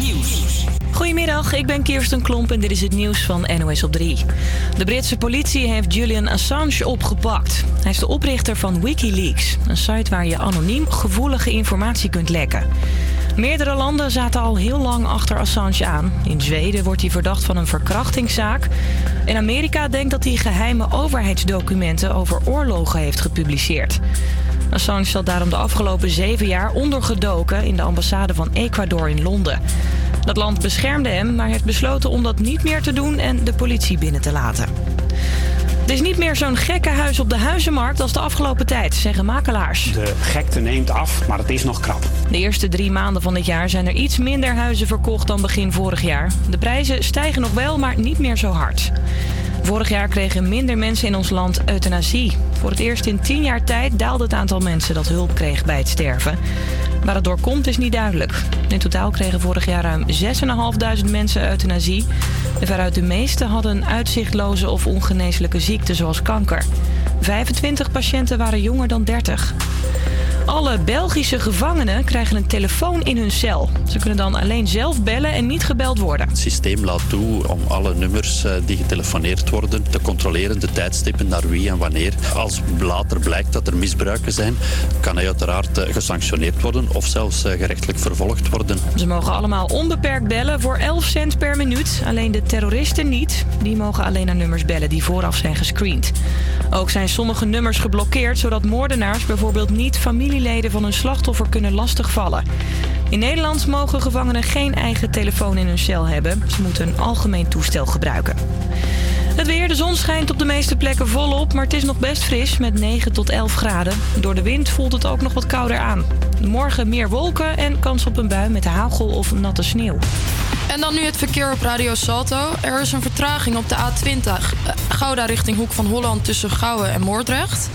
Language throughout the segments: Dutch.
Nieuws. Goedemiddag, ik ben Kirsten Klomp en dit is het nieuws van NOS op 3. De Britse politie heeft Julian Assange opgepakt. Hij is de oprichter van Wikileaks, een site waar je anoniem gevoelige informatie kunt lekken. Meerdere landen zaten al heel lang achter Assange aan. In Zweden wordt hij verdacht van een verkrachtingszaak. In Amerika denkt dat hij geheime overheidsdocumenten over oorlogen heeft gepubliceerd. Assange zat daarom de afgelopen zeven jaar ondergedoken in de ambassade van Ecuador in Londen. Dat land beschermde hem, maar heeft besloten om dat niet meer te doen en de politie binnen te laten. Het is niet meer zo'n gekke huis op de huizenmarkt als de afgelopen tijd, zeggen makelaars. De gekte neemt af, maar het is nog krap. De eerste drie maanden van dit jaar zijn er iets minder huizen verkocht dan begin vorig jaar. De prijzen stijgen nog wel, maar niet meer zo hard. Vorig jaar kregen minder mensen in ons land euthanasie. Voor het eerst in tien jaar tijd daalde het aantal mensen dat hulp kreeg bij het sterven. Waar het door komt is niet duidelijk. In totaal kregen vorig jaar ruim 6.500 mensen euthanasie. En veruit de meeste hadden uitzichtloze of ongeneeslijke ziekten zoals kanker. 25 patiënten waren jonger dan 30. Alle Belgische gevangenen krijgen een telefoon in hun cel. Ze kunnen dan alleen zelf bellen en niet gebeld worden. Het systeem laat toe om alle nummers eh, die getelefoneerd worden te controleren, de tijdstippen naar wie en wanneer. Als later blijkt dat er misbruiken zijn, kan hij uiteraard eh, gesanctioneerd worden of zelfs eh, gerechtelijk vervolgd worden. Ze mogen allemaal onbeperkt bellen voor 11 cent per minuut. Alleen de terroristen niet. Die mogen alleen naar nummers bellen die vooraf zijn gescreend. Ook zijn sommige nummers geblokkeerd, zodat moordenaars bijvoorbeeld niet familieleden van hun slachtoffer kunnen lastigvallen. In Nederland mogen gevangenen geen eigen telefoon in hun cel hebben. Ze moeten een algemeen toestel gebruiken. Het weer, de zon schijnt op de meeste plekken volop, maar het is nog best fris met 9 tot 11 graden. Door de wind voelt het ook nog wat kouder aan. Morgen meer wolken en kans op een bui met hagel of natte sneeuw. En dan nu het verkeer op Radio Salto. Er is een vertraging op de A20 eh, Gouda richting Hoek van Holland tussen Gouwen en Moordrecht.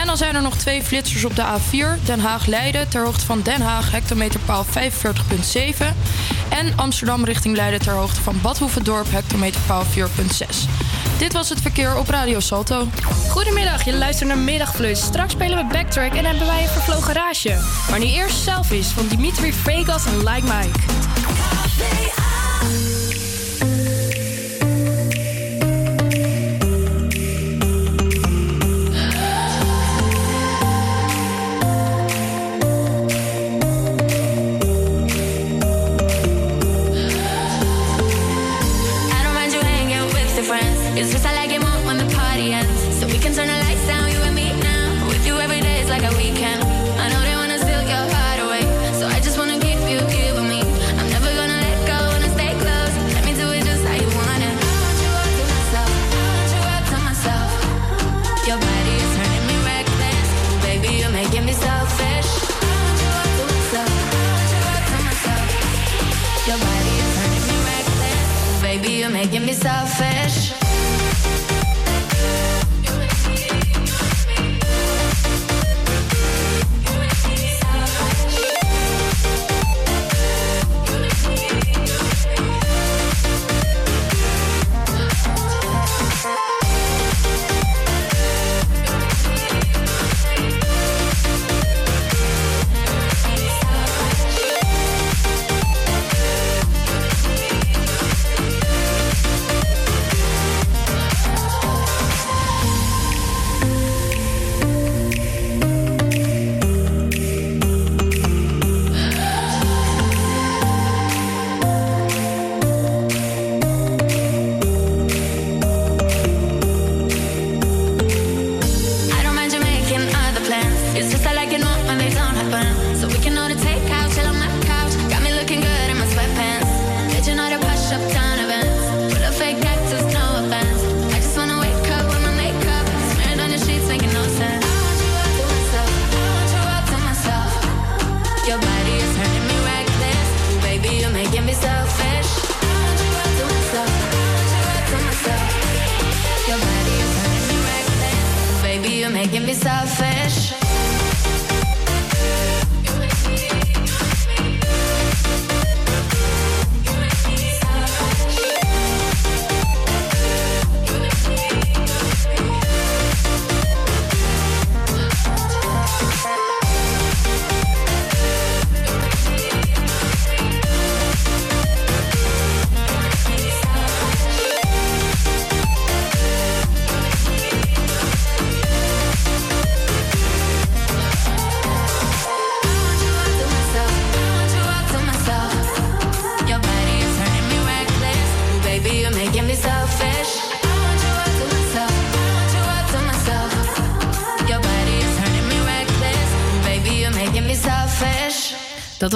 En dan zijn er nog twee flitsers op de A4 Den Haag-Leiden ter hoogte van Den Haag hectometerpaal 45.7 en Amsterdam richting Leiden ter hoogte van Badhoevedorp hectometerpaal 4.6. Dit was het verkeer op Radio Salto. Goedemiddag, je luistert naar Middagflits. Straks spelen we Backtrack en hebben wij een vervlogen rage. Maar nu eerst Selfies van Dimitri Vegas en Like Mike. cafés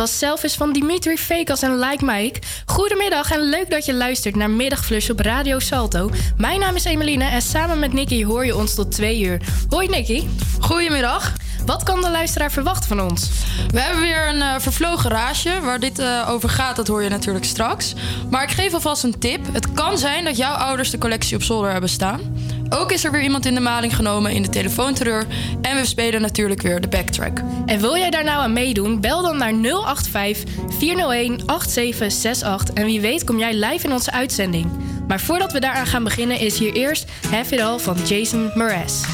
was Selfish van Dimitri Vegas en Like Mike. Goedemiddag en leuk dat je luistert naar Middagflush op Radio Salto. Mijn naam is Emeline en samen met Nicky hoor je ons tot twee uur. Hoi Nicky. Goedemiddag. Wat kan de luisteraar verwachten van ons? We hebben weer een uh, vervlogen raasje. Waar dit uh, over gaat, dat hoor je natuurlijk straks. Maar ik geef alvast een tip. Het kan zijn dat jouw ouders de collectie op zolder hebben staan. Ook is er weer iemand in de maling genomen in de telefoonterreur. En we spelen natuurlijk weer de backtrack. En wil jij daar nou aan meedoen? Bel dan naar 085 401 8768. En wie weet kom jij live in onze uitzending. Maar voordat we daaraan gaan beginnen is hier eerst Have It All van Jason Mraz.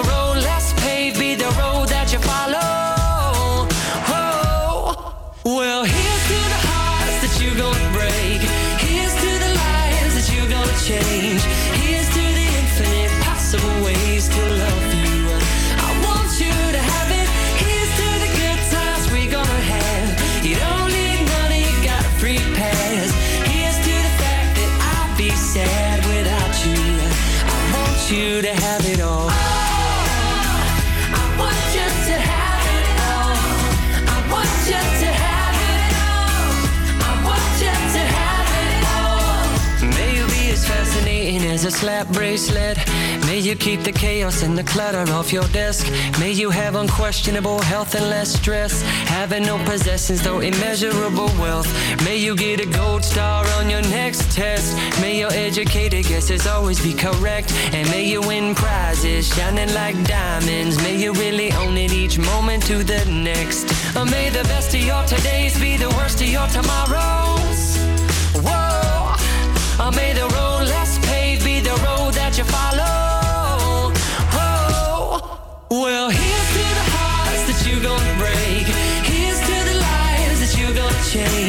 Oh, well, here's to the hearts that you're gonna break. Here's to the lives that you're gonna change. Slap bracelet. May you keep the chaos and the clutter off your desk. May you have unquestionable health and less stress. Having no possessions, though immeasurable wealth. May you get a gold star on your next test. May your educated guesses always be correct. And may you win prizes shining like diamonds. May you really own it each moment to the next. Or may the best of your todays be the worst of your tomorrows. Whoa! Or may the road that you follow. Oh, well, here's to the hearts that you're gonna break. Here's to the lives that you're gonna change.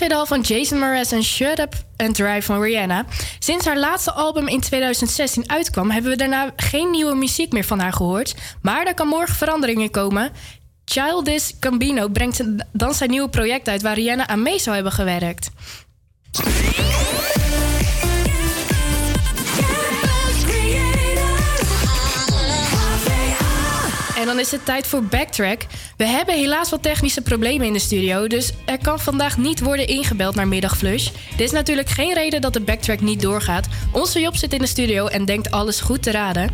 Have It All van Jason Mraz en Shut Up and Drive van Rihanna. Sinds haar laatste album in 2016 uitkwam, hebben we daarna geen nieuwe muziek meer van haar gehoord. Maar er kan morgen verandering in komen. Childish Gambino brengt dan zijn nieuwe project uit waar Rihanna aan mee zou hebben gewerkt. Is het tijd voor Backtrack. We hebben helaas wat technische problemen in de studio, dus er kan vandaag niet worden ingebeld naar Middagflush. Dit is natuurlijk geen reden dat de Backtrack niet doorgaat. Onze Job zit in de studio en denkt alles goed te raden.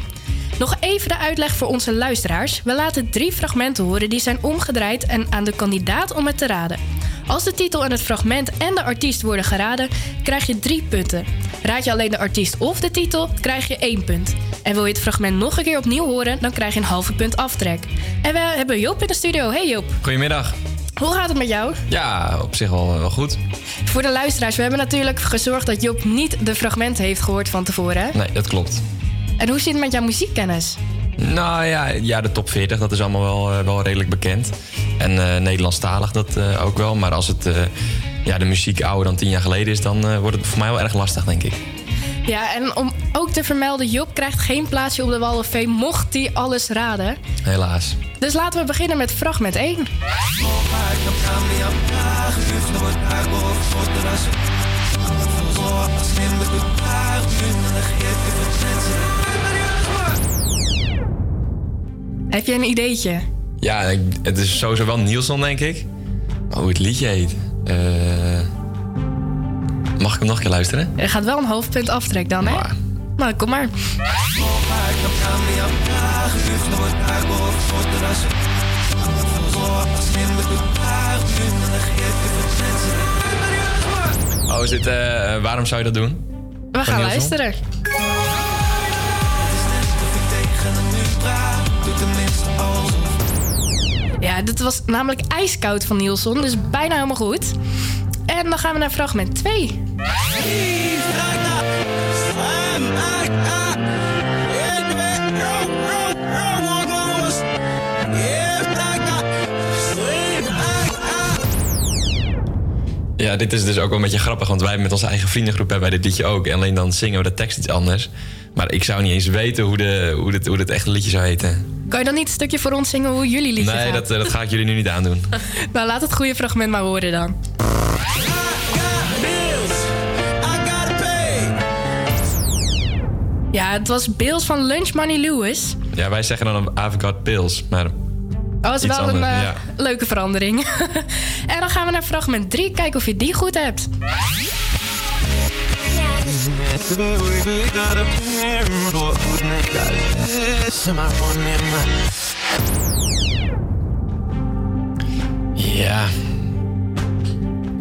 Nog even de uitleg voor onze luisteraars. We laten drie fragmenten horen die zijn omgedraaid en aan de kandidaat om het te raden. Als de titel en het fragment en de artiest worden geraden, krijg je drie punten. Raad je alleen de artiest of de titel, krijg je één punt. En wil je het fragment nog een keer opnieuw horen, dan krijg je een halve punt aftrek. En we hebben Job in de studio. Hey Job, Goedemiddag. hoe gaat het met jou? Ja, op zich wel, wel goed. Voor de luisteraars, we hebben natuurlijk gezorgd dat Job niet de fragmenten heeft gehoord van tevoren. hè? Nee, dat klopt. En hoe zit het met jouw muziekkennis? Nou ja, ja de top 40, dat is allemaal wel, eh, wel redelijk bekend. En eh, Nederlandstalig dat eh, ook wel. Maar als het eh, ja, de muziek ouder dan tien jaar geleden is... dan wordt het voor mij wel erg lastig, denk ik. Ja, en om ook te vermelden, Job krijgt geen plaatsje op de Wall of Fame mocht hij alles raden. Helaas. Dus laten we beginnen met fragment 1. Heb je een ideetje? Ja, ik- het is sowieso wel Nielsen, denk ik. Maar hoe het liedje heet... eh, mag ik hem nog een keer luisteren? Er gaat wel een half punt aftrek dan, hè? Maar- Nou, kom maar. Oh, is dit... eh, eh, waarom zou je dat doen? We gaan Ja, dit was namelijk ijskoud van Nielsen, dus bijna helemaal goed. En dan gaan we naar fragment 2. Ja, dit is dus ook wel een beetje grappig, want wij met onze eigen vriendengroep hebben bij dit liedje ook. Alleen dan zingen we de tekst iets anders. Maar ik zou niet eens weten hoe, de, hoe, dit, hoe dit echte liedje zou heten. Kan je dan niet een stukje voor ons zingen hoe jullie liedjes Nee, dat, eh, dat, ga ik jullie nu niet aandoen. nou, laat het goede fragment maar horen dan. Ja, het was Bills van Lunch Money Lewis. Ja, wij zeggen dan I've got Bills, maar... Dat was wel een eh, leuke verandering. en dan gaan we naar fragment 3, kijken of je die goed hebt. Ja.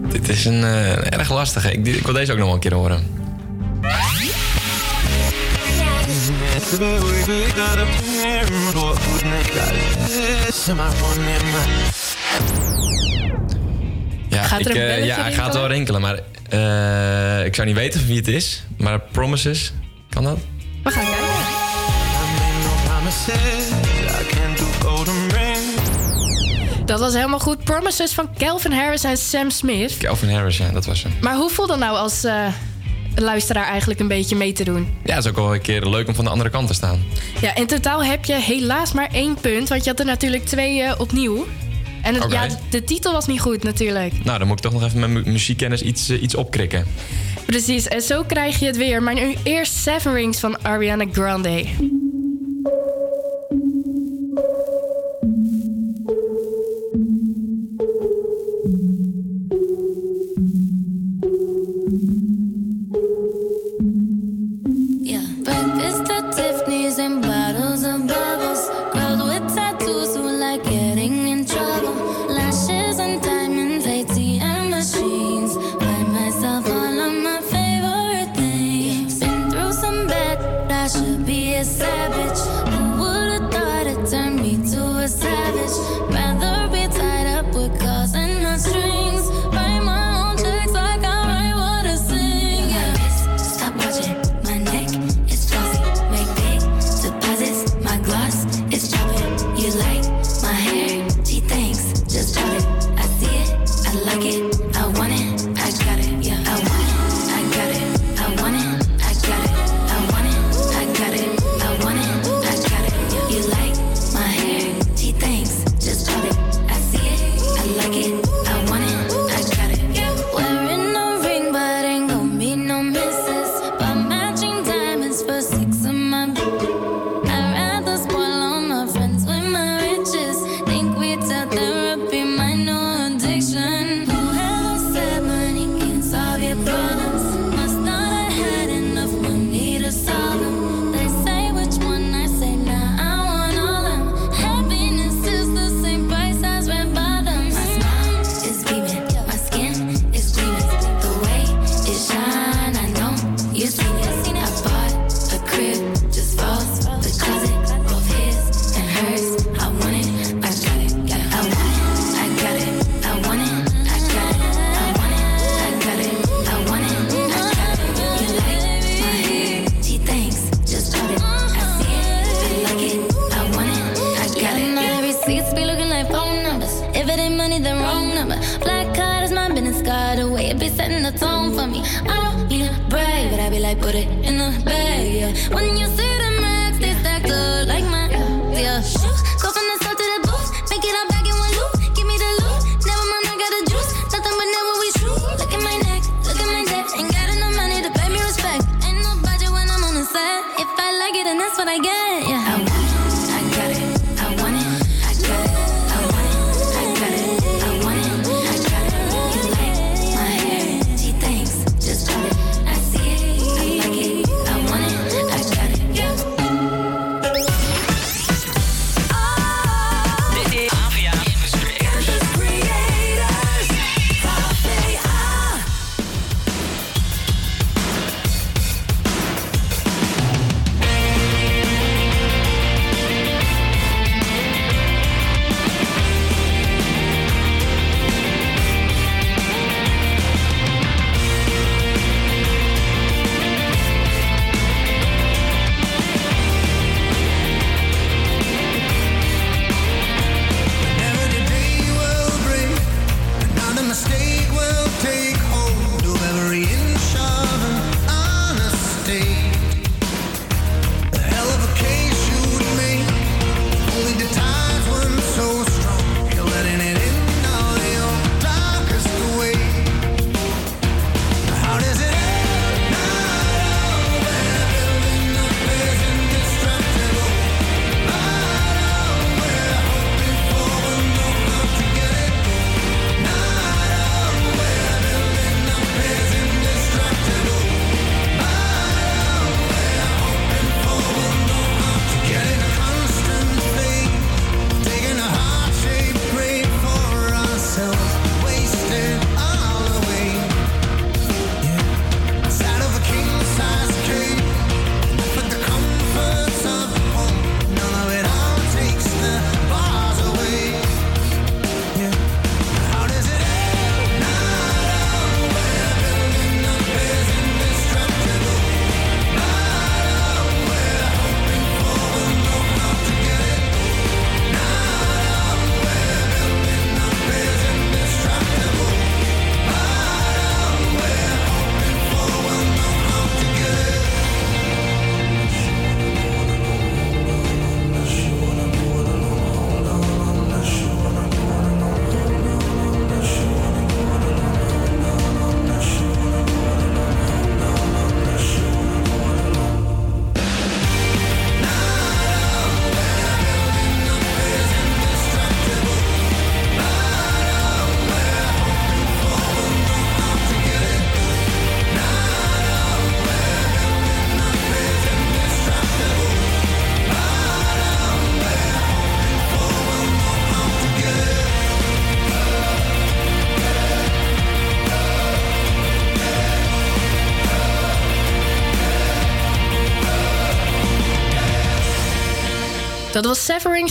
Dit is een eh, erg lastige. Ik, ik wil deze ook nog wel een keer horen. Ja, ik, eh, Ja, hij gaat wel rinkelen, maar eh, ik zou niet weten wie het is. Maar Promises, kan dat? We gaan kijken. Dat was helemaal goed. Promises van Kelvin Harris en Sam Smith. Kelvin Harris, ja, dat was hem. Maar hoe voelt dat nou als eh, luisteraar eigenlijk een beetje mee te doen? Ja, het is ook wel een keer leuk om van de andere kant te staan. Ja, in totaal heb je helaas maar één punt. Want je had er natuurlijk twee opnieuw. En ja, de titel was niet goed natuurlijk. Nou, dan moet ik toch nog even mijn mu muziekkennis iets, eh, iets opkrikken. Precies, en zo krijg je het weer. Maar nu eerst Seven Rings van Ariana Grande.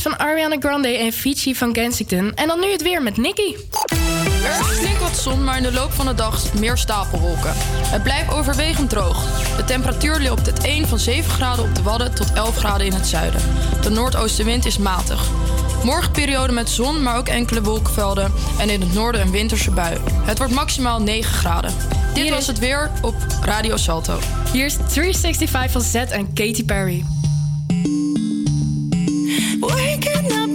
van Ariana Grande en Fiji van Kensington. En dan nu het weer met Nicky. Er is flink wat zon, maar in de loop van de dag meer stapelwolken. Het blijft overwegend droog. De temperatuur loopt het 1 van 7 graden op de Wadden tot 11 graden in het zuiden. De noordoostenwind is matig. Morgen periode met zon, maar ook enkele wolkenvelden. En in het noorden een winterse bui. Het wordt maximaal 9 graden. Dit was het weer op Radio Salto. Hier is 365 van Z en Katy Perry. cannot not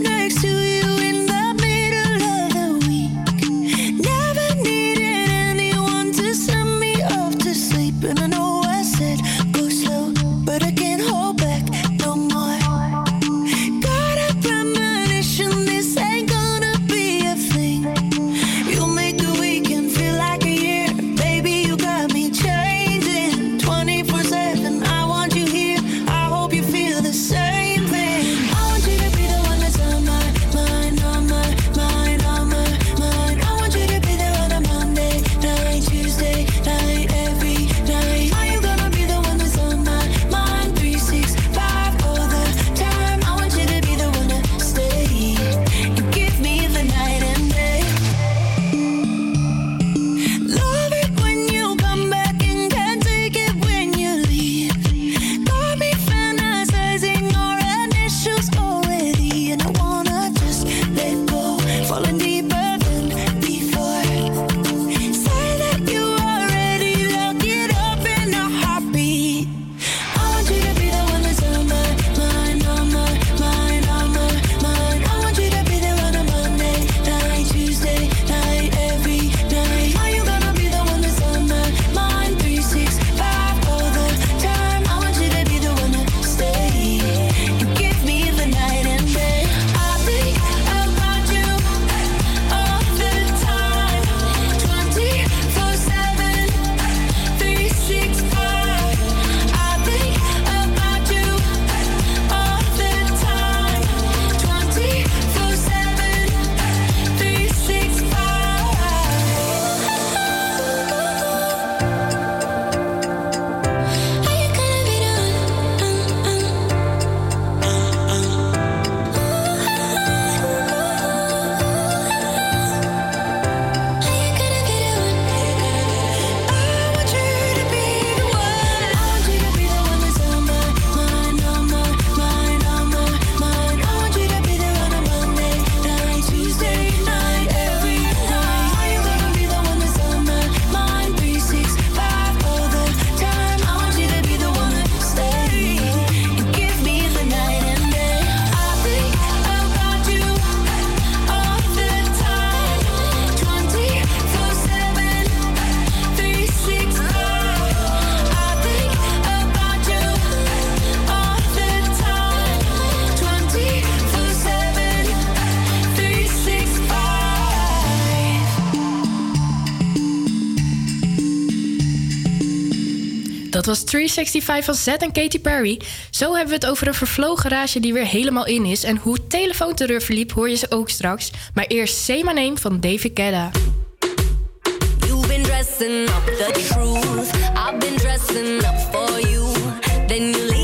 was 365 van Z en Katy Perry. Zo hebben we het over een vervlogen garage die weer helemaal in is. En hoe telefoonterreur verliep hoor je ze ook straks. Maar eerst Sema Name van David Kedda. I've been dressing up for you. Then you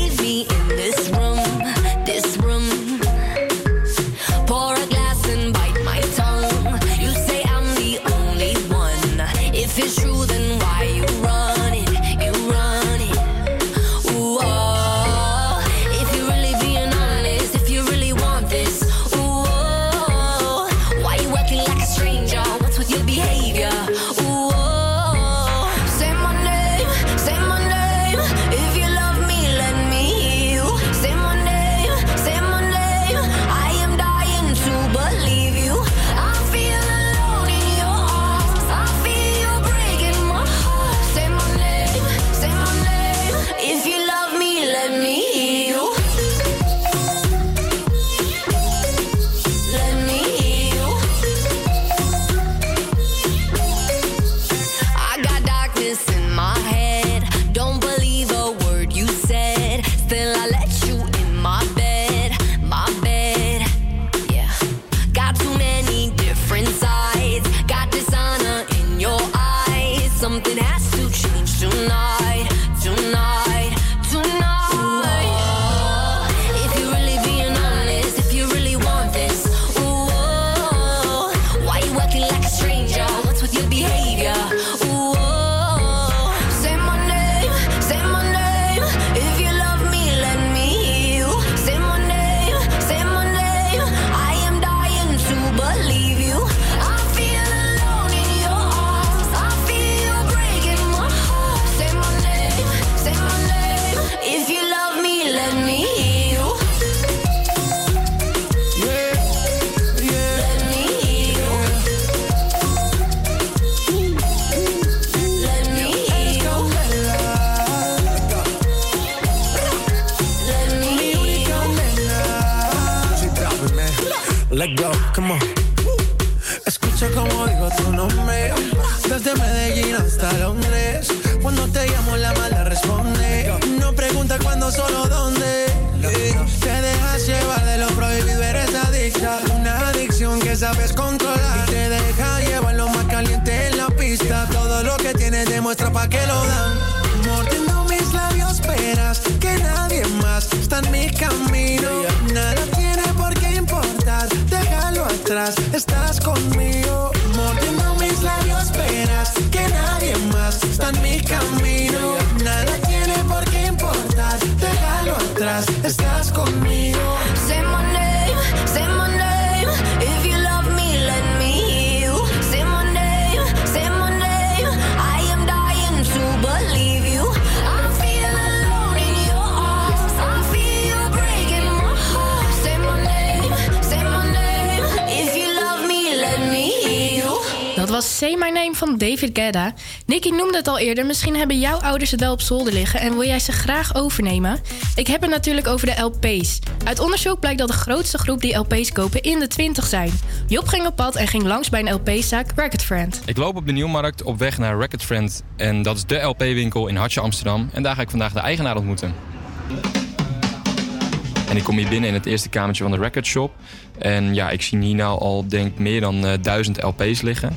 My van David Guetta. Nicky noemde het al eerder, misschien hebben jouw ouders het wel op zolder liggen en wil jij ze graag overnemen? Ik heb het natuurlijk over de LP's. Uit onderzoek blijkt dat de grootste groep die LP's kopen in de 20 zijn. Job ging op pad en ging langs bij een LP-zaak Record Friend. Ik loop op de Nieuwmarkt op weg naar Record Friend. En dat is de LP-winkel in Hartje, Amsterdam. En daar ga ik vandaag de eigenaar ontmoeten. En ik kom hier binnen in het eerste kamertje van de record shop. En ja, ik zie hier nou al denk meer dan eh, duizend LP's liggen.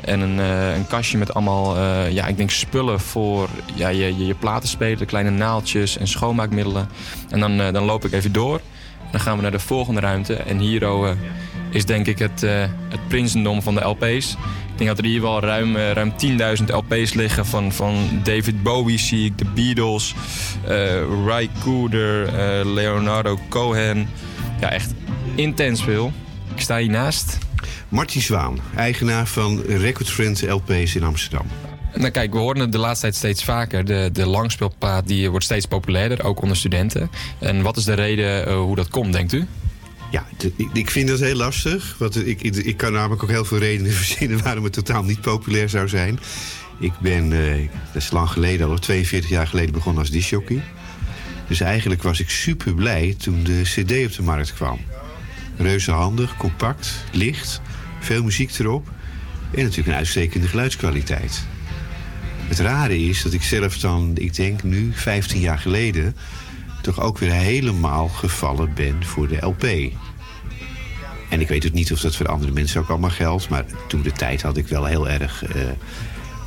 En een, eh, een kastje met allemaal, eh, ja, ik denk spullen voor ja, je, je, je platenspeler, kleine naaltjes en schoonmaakmiddelen. En dan, dan loop ik even door. Dan gaan we naar de volgende ruimte. En hier oh, is denk ik het, het prinsendom van de LP's. Ik denk dat er hier wel ruim, eh, ruim 10.000 LP's liggen van, van David Bowie zie ik, de Beatles, eh Ry Cooder, eh, Leonardo Cohen. Ja, echt intens veel. Ik sta hiernaast. Martin Zwaan, eigenaar van Record Friends LP's in Amsterdam. Nou kijk, we horen het de laatste tijd steeds vaker. De, de langspeelplaat die wordt steeds populairder, ook onder studenten. En wat is de reden hoe dat komt, denkt u? Ja, ik, vind dat heel lastig. Want ik, ik, kan namelijk ook heel veel redenen verzinnen waarom het totaal niet populair zou zijn. Ik ben, eh, dat is lang geleden al, 42 jaar geleden begonnen als discjockey. Dus eigenlijk was ik super blij toen de CD op de markt kwam. Reuze handig, compact, licht, veel muziek erop. En natuurlijk een uitstekende geluidskwaliteit. Het rare is dat ik zelf dan, ik denk nu, 15 jaar geleden, toch ook weer helemaal gevallen ben voor de LP. En ik weet ook niet of dat voor andere mensen ook allemaal geldt. Maar toen de tijd had ik wel heel erg eh,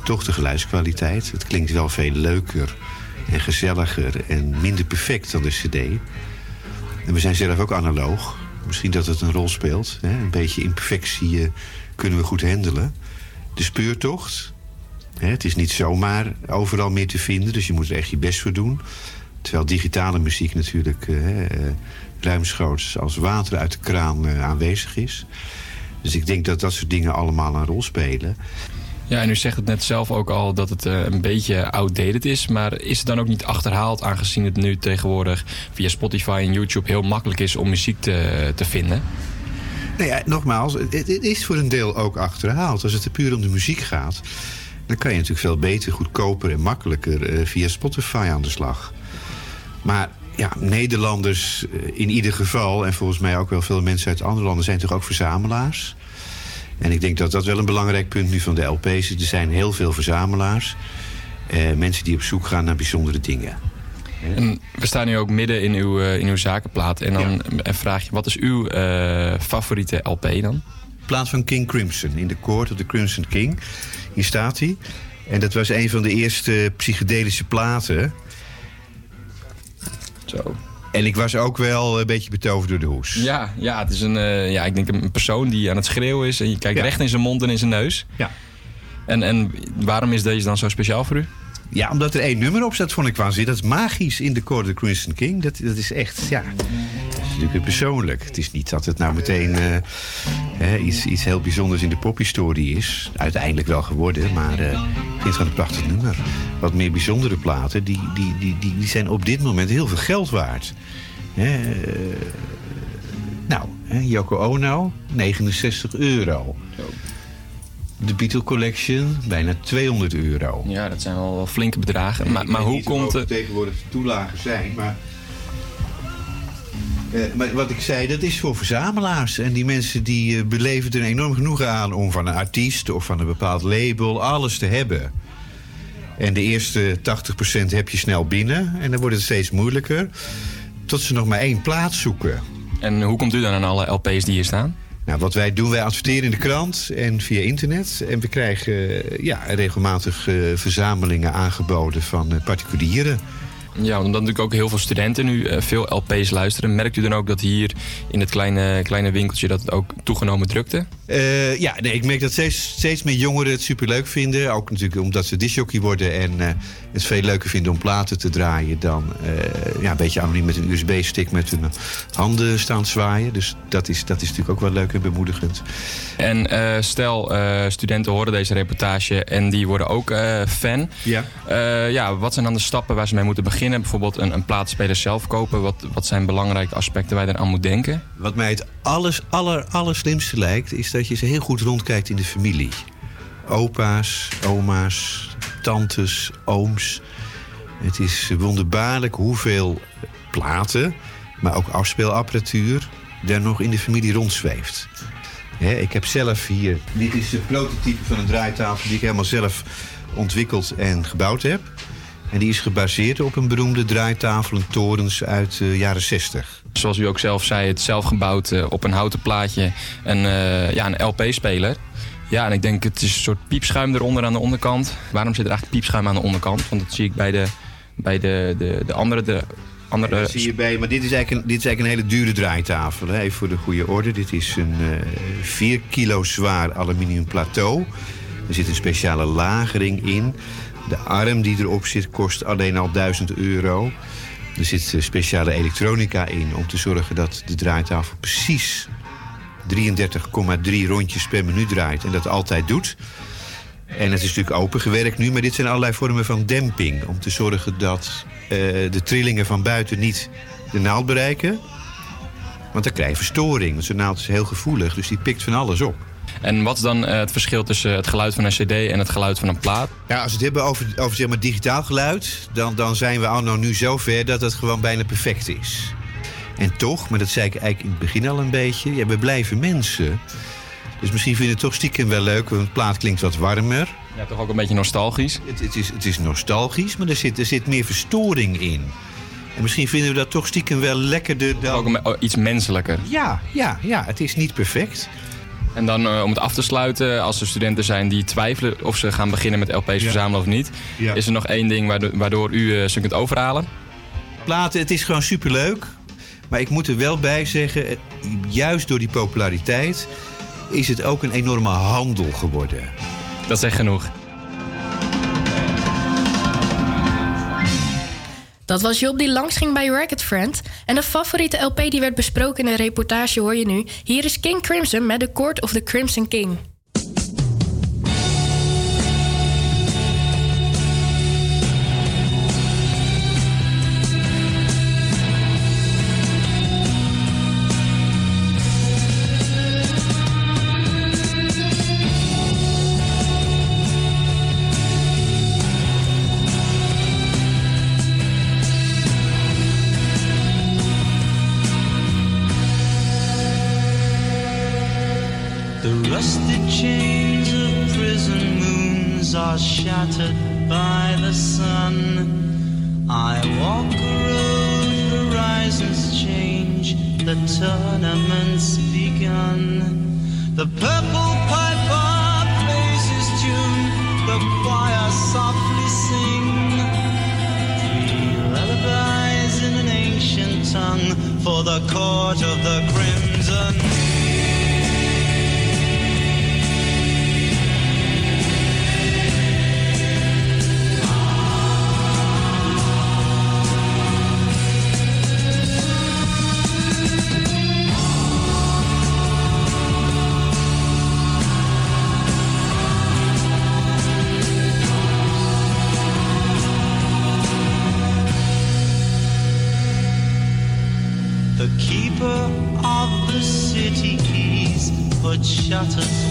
toch de geluidskwaliteit. Het klinkt wel veel leuker en gezelliger en minder perfect dan de cd. En we zijn zelf ook analoog. Misschien dat het een rol speelt. Hè? Een beetje imperfectie eh, kunnen we goed handelen. De speurtocht. Hè? Het is niet zomaar overal meer te vinden. Dus je moet er echt je best voor doen. Terwijl digitale muziek natuurlijk eh, eh, ruimschoots als water uit de kraan eh, aanwezig is. Dus ik denk dat dat soort dingen allemaal een rol spelen. Ja, en u zegt het net zelf ook al dat het een beetje outdated is. Maar is het dan ook niet achterhaald aangezien het nu tegenwoordig via Spotify en YouTube heel makkelijk is om muziek te, te vinden? Nee, ja, nogmaals, het, het is voor een deel ook achterhaald. Als het er puur om de muziek gaat, dan kan je natuurlijk veel beter, goedkoper en makkelijker via Spotify aan de slag. Maar ja, Nederlanders eh, in ieder geval, en volgens mij ook wel veel mensen uit andere landen, zijn toch ook verzamelaars. En ik denk dat dat wel een belangrijk punt nu van de LP's is. Er zijn heel veel verzamelaars. eh, mensen die op zoek gaan naar bijzondere dingen. En we staan nu ook midden in uw, eh, in uw zakenplaat. En dan en vraag je, wat is uw eh, favoriete LP dan? plaats van King Crimson in de Court of the Crimson King. Hier staat hij. En dat was een van de eerste psychedelische platen. Zo. En ik was ook wel een beetje betoverd door de hoes. Ja, ja het is een, eh, ja, ik denk een persoon die aan het schreeuwen is. En je kijkt recht in zijn mond en in zijn neus. Ja. En, en waarom is deze dan zo speciaal voor u? Ja, omdat er één nummer op staat, vond ik waanzinnig. Dat is magisch in de Court the Crimson King. Dat, dat is echt, ja... Dat is natuurlijk persoonlijk. Het is niet dat het nou meteen eh, hè, iets, iets heel bijzonders in de pophistorie is. Uiteindelijk wel geworden, maar eh, ik vind het gewoon een prachtig nummer. Wat meer bijzondere platen, die, die, die, die, zijn op dit moment heel veel geld waard. Hè, eh, nou, hè, Yoko Ono, 69 euro. De Beatle Collection, bijna 200 euro. Ja, dat zijn wel flinke bedragen. Maar, Ik maar weet hoe niet komt het... tegenwoordig toelagen zijn, maar... Eh, maar wat ik zei, dat is voor verzamelaars. En die mensen die eh, beleven er enorm genoegen aan om van een artiest of van een bepaald label alles te hebben. En de eerste 80% heb je snel binnen en dan wordt het steeds moeilijker. Tot ze nog maar één plaats zoeken. En hoe komt u dan aan alle LP's die hier staan? Nou, wat wij doen, wij adverteren in de krant en via internet. En we krijgen ja, regelmatig eh, verzamelingen aangeboden van eh, particulieren. Ja, omdat natuurlijk ook heel veel studenten nu eh, veel LP's luisteren. Merkt u dan ook dat hier in het kleine, kleine winkeltje dat het ook toegenomen drukte? Eh, ja, nee, ik merk dat steeds, steeds meer jongeren het superleuk vinden. Ook natuurlijk omdat ze disjockey worden en eh, het veel leuker vinden om platen te draaien dan eh, ja, een beetje anoniem met een USB-stick met hun handen staan zwaaien. Dus dat is, dat is natuurlijk ook wel leuk en bemoedigend. En stel, studenten horen deze reportage en die worden ook fan. Ja. Ja, wat zijn dan de stappen waar ze mee moeten beginnen? Bijvoorbeeld een, een plaatspeler zelf kopen. Wat, wat zijn belangrijke aspecten waar je aan moet denken? Wat mij het alles, aller, allerslimste lijkt, is dat je ze heel goed rondkijkt in de familie. Opa's, oma's, tantes, ooms. Het is wonderbaarlijk hoeveel platen, maar ook afspeelapparatuur, daar nog in de familie rondzweeft. Ik heb zelf hier, dit is een prototype van een draaitafel die ik helemaal zelf ontwikkeld en gebouwd heb. En die is gebaseerd op een beroemde draaitafel en torens uit de jaren 60. Zoals u ook zelf zei, het zelf gebouwd eh, op een houten plaatje. En eh, ja, een LP-speler. Ja, en ik denk het is een soort piepschuim eronder aan de onderkant. Waarom zit er eigenlijk piepschuim aan de onderkant? Want dat zie ik bij de, bij de, de, de andere... De andere Dat zie je bij, maar dit is eigenlijk een, dit is eigenlijk een hele dure draaitafel. Hè? Even voor de goede orde. Dit is een eh 4 kilo zwaar aluminium plateau. Er zit een speciale lagering in. De arm die erop zit kost alleen al 1000 euro. Er zit eh, speciale elektronica in om te zorgen dat de draaitafel precies 33,3 rondjes per minuut draait. En dat altijd doet. En het is natuurlijk opengewerkt nu, maar dit zijn allerlei vormen van demping. Om te zorgen dat eh, de trillingen van buiten niet de naald bereiken. Want dan krijg je verstoring. Want zo'n naald is heel gevoelig, dus die pikt van alles op. En wat is dan eh, het verschil tussen het geluid van een cd en het geluid van een plaat? Ja, als we het hebben over, over zeg maar, digitaal geluid, dan, dan zijn we anno nu zo ver dat het gewoon bijna perfect is. En toch, maar dat zei ik eigenlijk in het begin al een beetje, ja, we blijven mensen. Dus misschien vinden we het toch stiekem wel leuk, want een plaat klinkt wat warmer. Ja, toch ook een beetje nostalgisch. Het, het, is, het is nostalgisch, maar er zit, er zit meer verstoring in. En misschien vinden we dat toch stiekem wel lekkerder dan... Ook een- oh, iets menselijker. Ja, ja, ja, het is niet perfect. En dan eh, om het af te sluiten, als er studenten zijn die twijfelen of ze gaan beginnen met LP's verzamelen of niet, Ja. is er nog één ding waardoor, waardoor u eh, ze kunt overhalen? Platen, het is gewoon superleuk. Maar ik moet er wel bij zeggen, eh, juist door die populariteit is het ook een enorme handel geworden. Dat zegt genoeg. Dat was Job die langs ging bij Racket Friend. En de favoriete LP die werd besproken in de reportage hoor je nu. Hier is King Crimson met The Court of the Crimson King. Rusted chains of prison moons are shattered by the sun. I walk a road, horizons change, the tournament's begun. The purple piper plays his tune, the choir softly sing. Three lullabies in an ancient tongue for the court of the crimson. shattered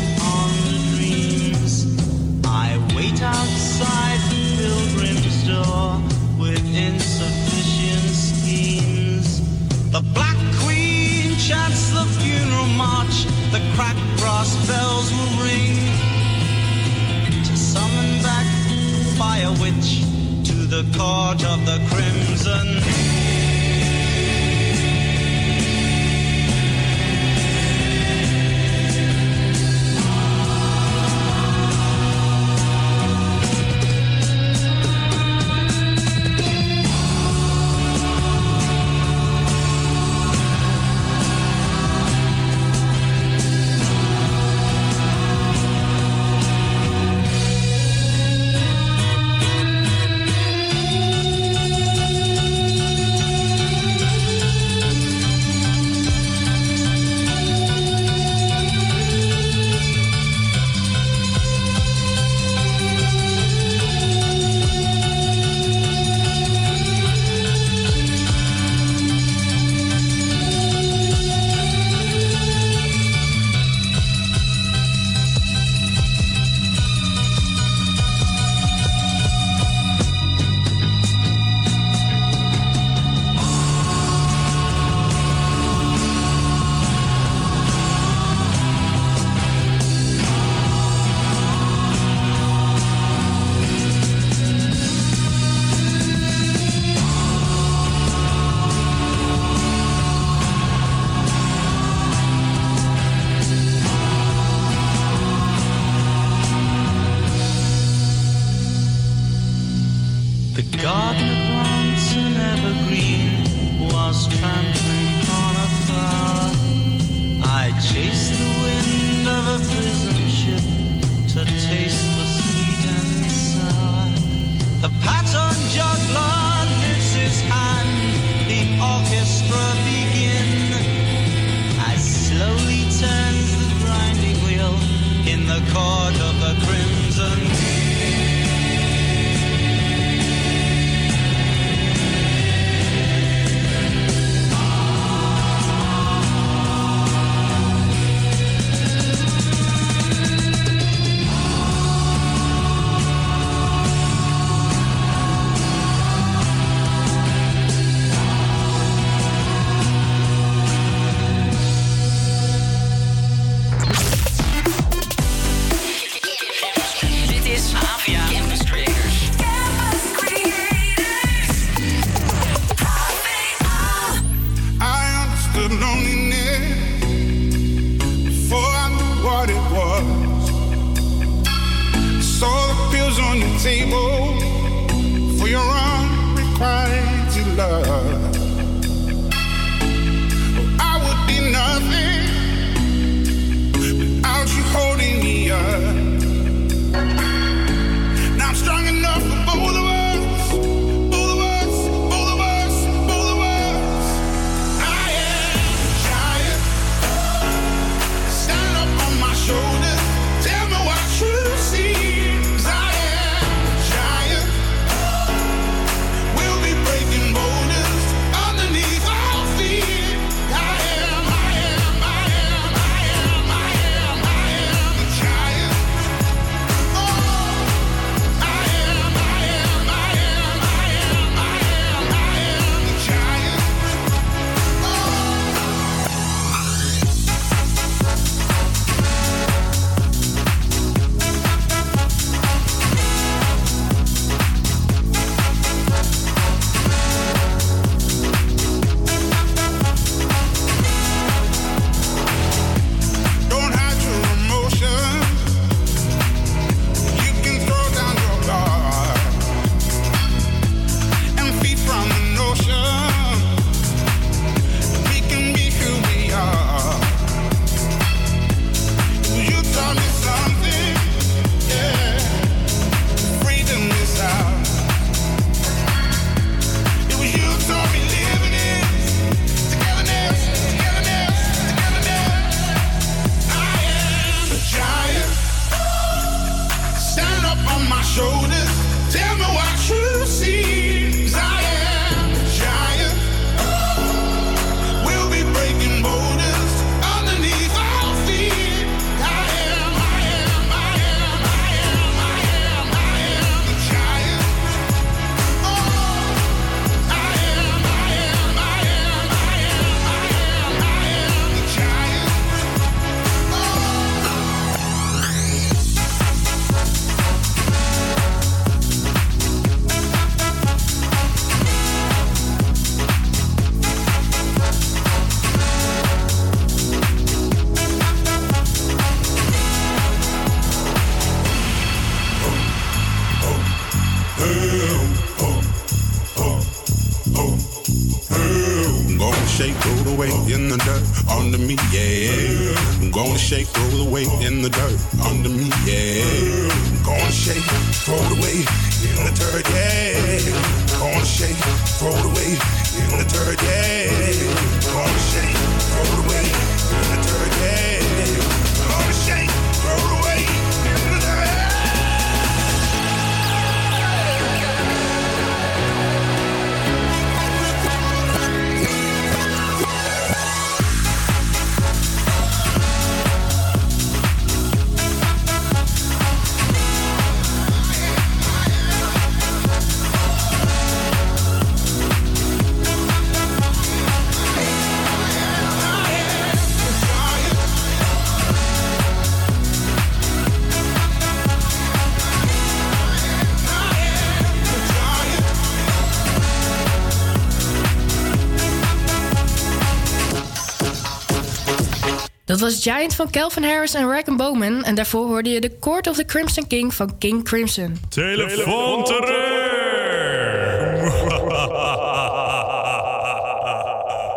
was Giant van Calvin Harris en Rack Bowman. En daarvoor hoorde je de Court of the Crimson King van King Crimson. Telefoon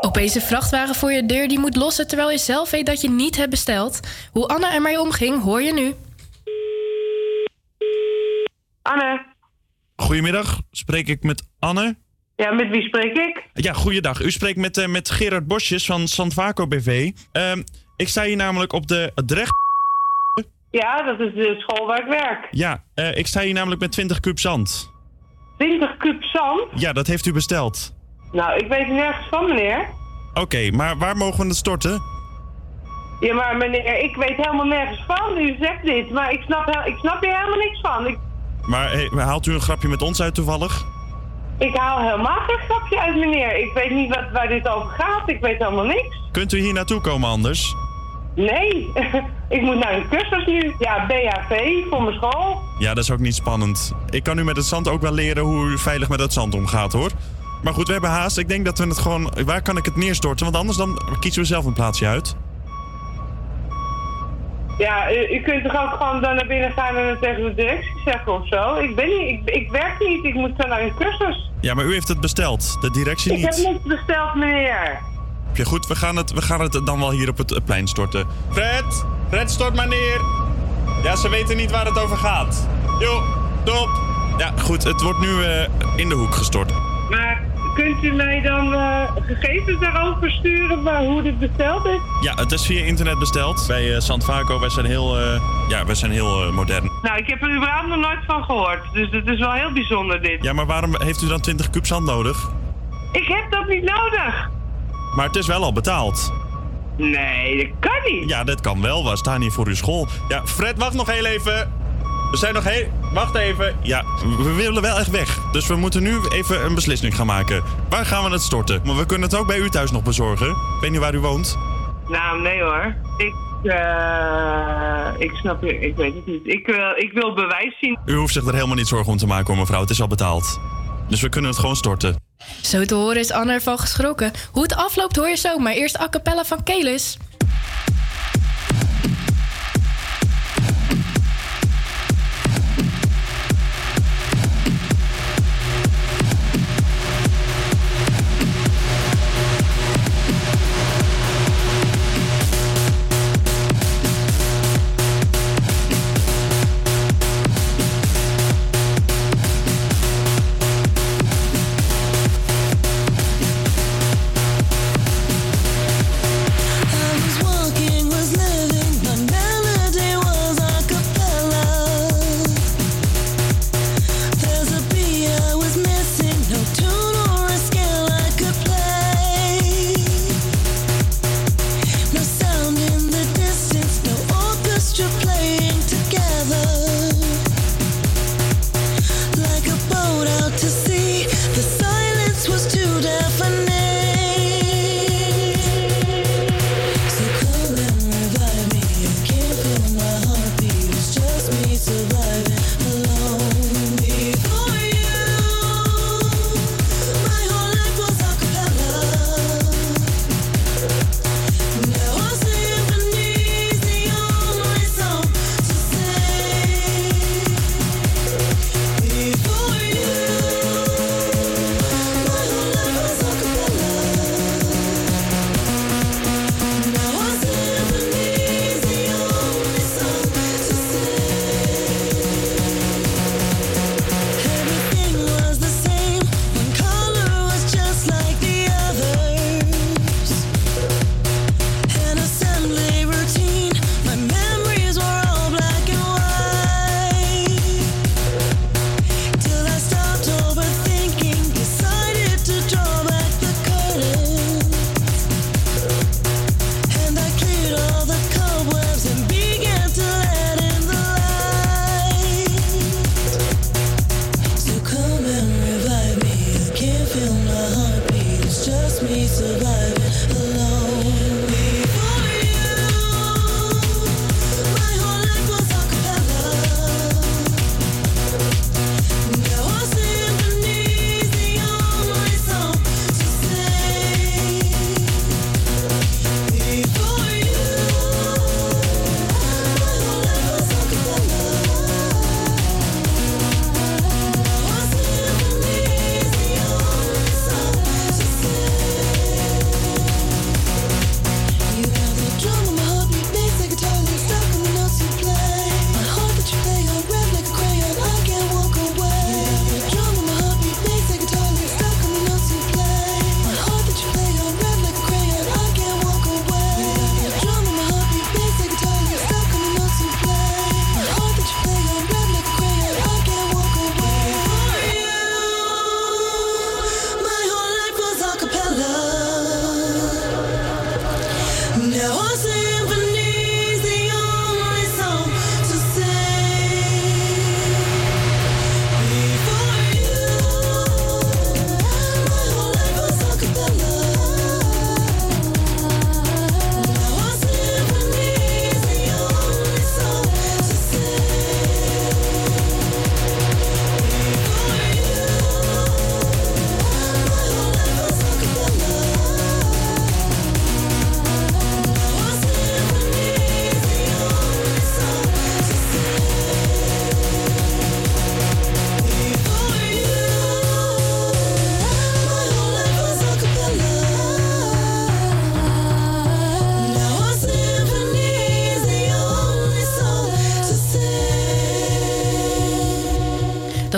Opeens een vrachtwagen voor je deur die moet lossen terwijl je zelf weet dat je niet hebt besteld. Hoe Anna ermee omging, hoor je nu. Anne. Goedemiddag, spreek ik met Anne? Ja, met wie spreek ik? Ja, goeiedag. U spreekt met, eh, met Gerard Bosjes van Sandvaco BV. Ehm, ik sta hier namelijk op de Drecht. Ja, dat is de school waar ik werk. Ja, eh, ik sta hier namelijk met 20 kub zand. 20 kub zand? Ja, dat heeft u besteld. Nou, ik weet er nergens van, meneer. Oké, maar waar mogen we het storten? Ja, maar meneer, ik weet helemaal nergens van. U zegt dit, maar ik snap, ik snap hier helemaal niks van. Ik, Maar haalt u een grapje met ons uit toevallig? ik haal helemaal geen grapje uit, meneer. Ik weet niet wat, waar dit over gaat. Ik weet helemaal niks. Kunt u hier naartoe komen anders? Nee, ik moet naar een cursus nu. Ja, BHV voor mijn school. Ja, dat is ook niet spannend. Ik kan u met het zand ook wel leren hoe u veilig met het zand omgaat, hoor. Maar goed, we hebben haast. Ik denk dat we het gewoon... Waar kan ik het neerstorten? Want anders dan kiezen we zelf een plaatsje uit. Ja, u, u kunt toch ook gewoon dan naar binnen gaan en het tegen de directie zeggen of zo? Ik ben niet, ik, ik werk niet. Ik moet zo naar een cursus. Ja, maar u heeft het besteld. De directie Ik heb niet. niks besteld, meneer. Goed, we gaan, het, we gaan het dan wel hier op het plein storten. Fred! Fred, stort maar neer! Ja, ze weten niet waar het over gaat. Jo, top! Ja, goed, het wordt nu eh, in de hoek gestort. Maar kunt u mij dan eh, gegevens daarover sturen waar, hoe dit besteld is? Ja, het is via internet besteld. Bij eh Sandvaco, wij zijn heel, ja, wij zijn heel modern. Nou, ik heb er überhaupt nog nooit van gehoord. Dus het is wel heel bijzonder dit. Ja, maar waarom heeft u dan 20 kub zand nodig? Ik heb dat niet nodig. Maar het is wel al betaald. Nee, dat kan niet. Ja, dat kan wel. We staan hier voor uw school. Ja, Fred, wacht nog heel even. We zijn nog heel... Wacht even. Ja, we willen wel echt weg. Dus we moeten nu even een beslissing gaan maken. Waar gaan we het storten? Maar we kunnen het ook bij u thuis nog bezorgen. Ik weet niet waar u woont. Nou, nee hoor. Ik, eh, ik snap je, ik weet het niet. Ik, wil ik wil bewijs zien. U hoeft zich er helemaal niet zorgen om te maken hoor, mevrouw. Het is al betaald. Dus we kunnen het gewoon storten. Zo te horen is Anna ervan geschrokken. Hoe het afloopt hoor je zo, maar eerst a cappella van Kelis.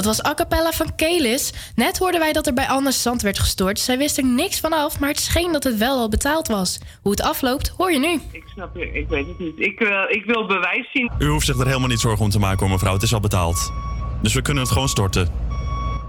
Was a cappella van Kelis. Net hoorden wij dat er bij Anne's zand werd gestort. Zij wist er niks van af, maar het scheen dat het wel al betaald was. Hoe het afloopt, hoor je nu. Ik snap je, ik weet het niet. Ik, wil ik wil bewijs zien. U hoeft zich er helemaal niet zorgen om te maken hoor, mevrouw. Het is al betaald. Dus we kunnen het gewoon storten.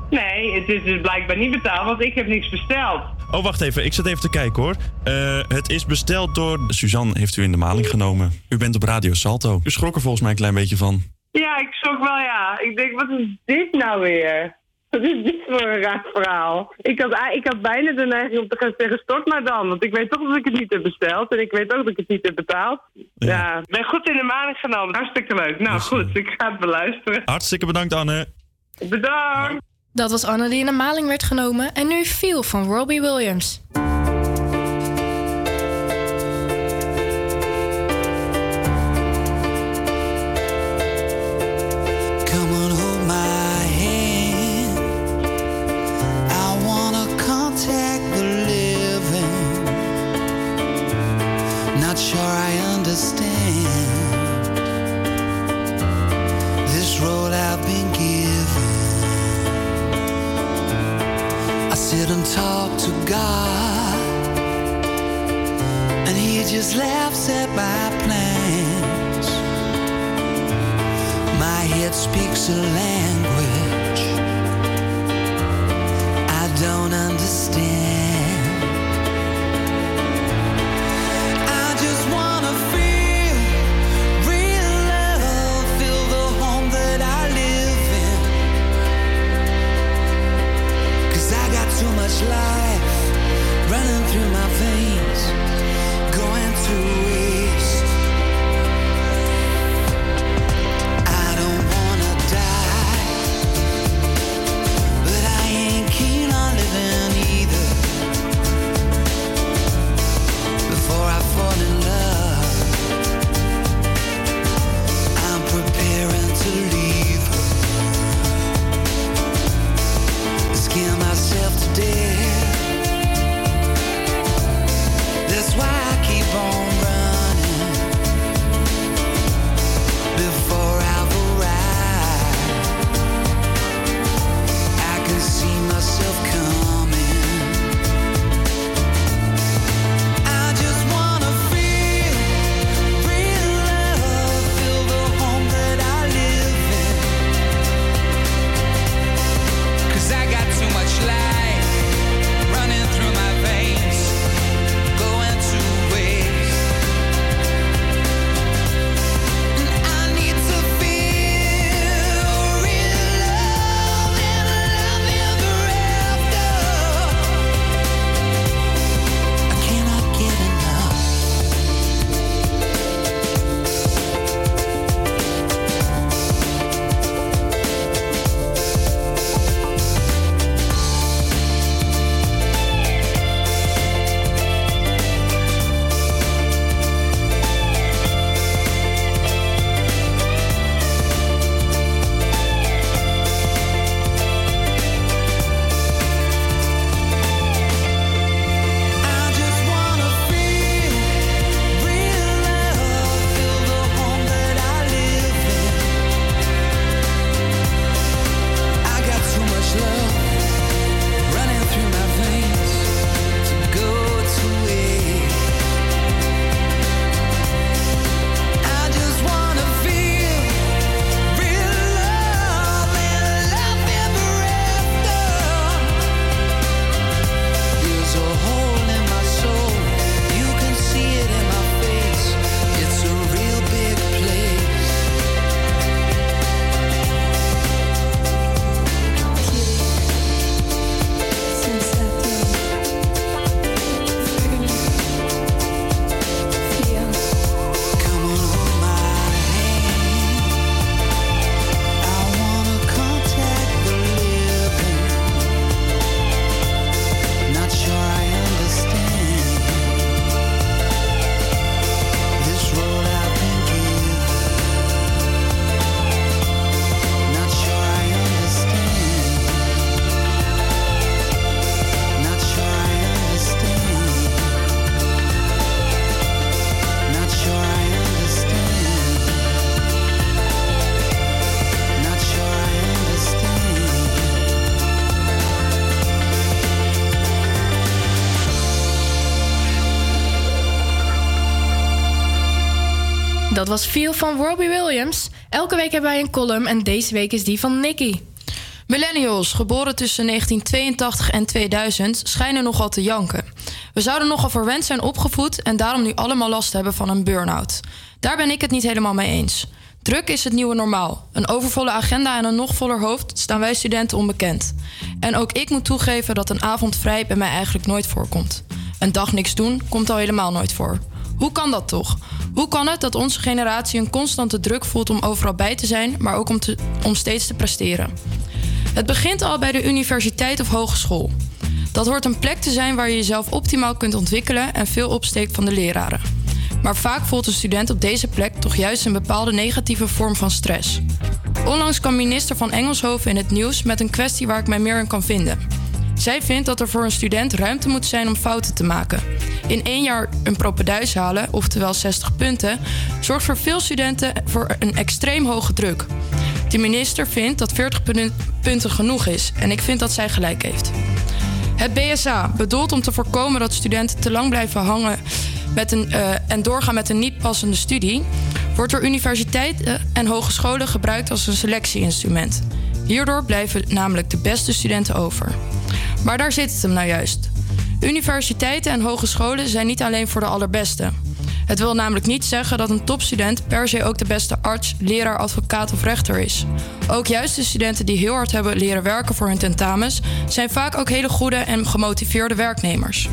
Nee, het is dus blijkbaar niet betaald, want ik heb niks besteld. Oh, wacht even. Ik zit even te kijken hoor. Eh, het is besteld door... Suzanne heeft u in de maling genomen. U bent op Radio Salto. U schrok er volgens mij een klein beetje van. Ja, ik schrok wel, ja. Ik denk, wat is dit nou weer? Wat is dit voor een raar verhaal? Ik had, ik had bijna de neiging om te gaan zeggen, stort maar dan. Want ik weet toch dat ik het niet heb besteld. En ik weet ook dat ik het niet heb betaald. Ja, ik ben goed in de maling genomen. Hartstikke leuk. Nou goed, ik ga het beluisteren. Hartstikke bedankt, Anne. Bedankt. Dat was Anne die in de maling werd genomen. En nu Feel van Robbie Williams. Feel van Robbie Williams. Elke week hebben wij een column en deze week is die van Nicky. Millennials, geboren tussen 1982 en 2000, schijnen nogal te janken. We zouden nogal verwend zijn opgevoed en daarom nu allemaal last hebben van een burn-out. Daar ben ik het niet helemaal mee eens. Druk is het nieuwe normaal. Een overvolle agenda en een nog voller hoofd staan wij studenten onbekend. En ook ik moet toegeven dat een avond vrij bij mij eigenlijk nooit voorkomt. Een dag niks doen komt al helemaal nooit voor. Hoe kan dat toch? Hoe kan het dat onze generatie een constante druk voelt om overal bij te zijn, maar ook om, om steeds te presteren? Het begint al bij de universiteit of hogeschool. Dat hoort een plek te zijn waar je jezelf optimaal kunt ontwikkelen en veel opsteekt van de leraren. Maar vaak voelt een student op deze plek toch juist een bepaalde negatieve vorm van stress. Onlangs kwam minister van Engelshoven in het nieuws met een kwestie waar ik mij meer in kan vinden. Zij vindt dat er voor een student ruimte moet zijn om fouten te maken. In één jaar een propeduis halen, oftewel 60 punten, zorgt voor veel studenten voor een extreem hoge druk. De minister vindt dat 40 pun- punten genoeg is en ik vind dat zij gelijk heeft. Het BSA, bedoeld om te voorkomen dat studenten te lang blijven hangen met een, eh, en doorgaan met een niet passende studie, wordt door universiteiten en hogescholen gebruikt als een selectieinstrument. Hierdoor blijven namelijk de beste studenten over. Maar daar zit het hem nou juist. Universiteiten en hogescholen zijn niet alleen voor de allerbeste. Het wil namelijk niet zeggen dat een topstudent per se ook de beste arts, leraar, advocaat of rechter is. Ook juist de studenten die heel hard hebben leren werken voor hun tentamens, zijn vaak ook hele goede en gemotiveerde werknemers.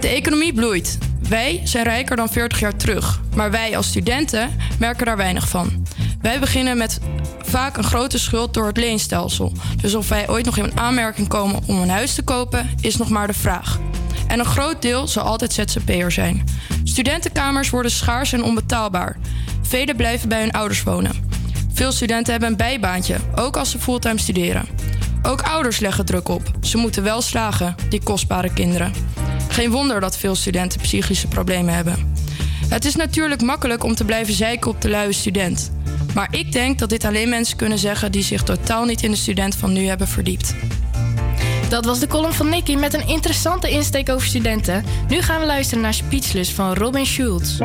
De economie bloeit. Wij zijn rijker dan 40 jaar terug, maar wij als studenten merken daar weinig van. Wij beginnen met vaak een grote schuld door het leenstelsel. Dus of wij ooit nog in aanmerking komen om een huis te kopen, is nog maar de vraag. En een groot deel zal altijd ZZP'er zijn. Studentenkamers worden schaars en onbetaalbaar. Velen blijven bij hun ouders wonen. Veel studenten hebben een bijbaantje, ook als ze fulltime studeren. Ook ouders leggen druk op. Ze moeten wel slagen, die kostbare kinderen. Geen wonder dat veel studenten psychische problemen hebben. Het is natuurlijk makkelijk om te blijven zeiken op de luie student. Maar ik denk dat dit alleen mensen kunnen zeggen die zich totaal niet in de student van nu hebben verdiept. Dat was de column van Nicky met een interessante insteek over studenten. Nu gaan we luisteren naar Speechless van Robin Schulz.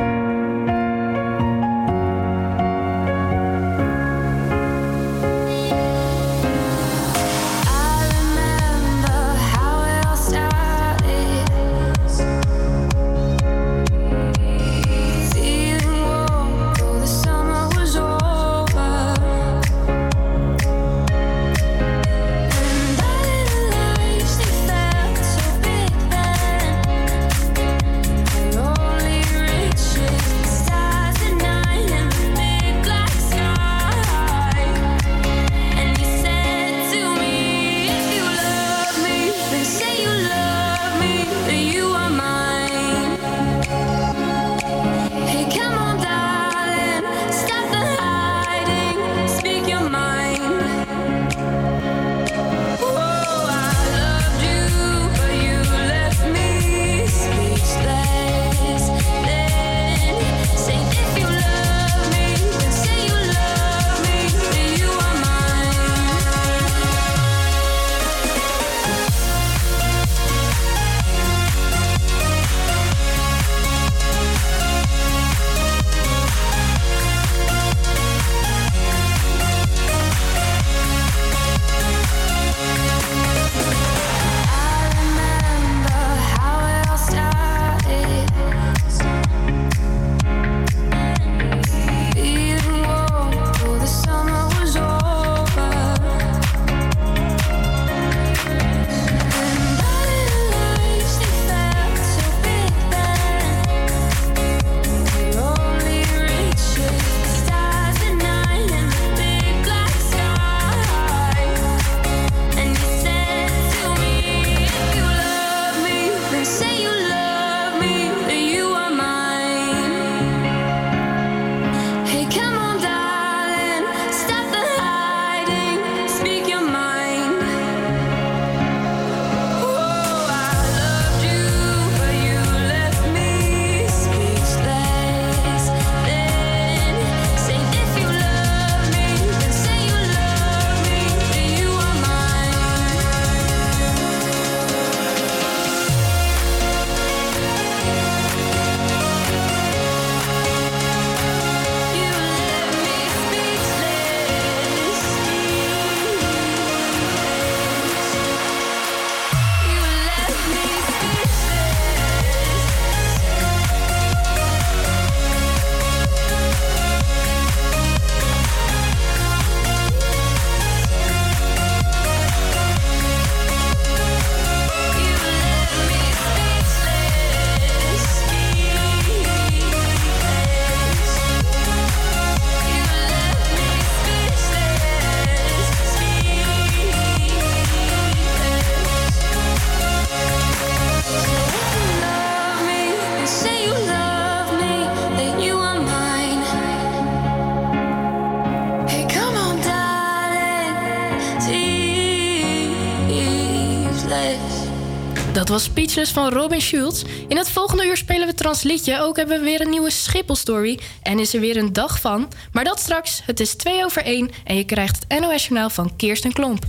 Was Speechless van Robin Schulz. In het volgende uur spelen we Transliedje. Ook hebben we weer een nieuwe Schiphol-story. En is er weer een dag van. Maar dat straks. Het is 2 over 1 en je krijgt het NOS-journaal van Kirsten Klomp.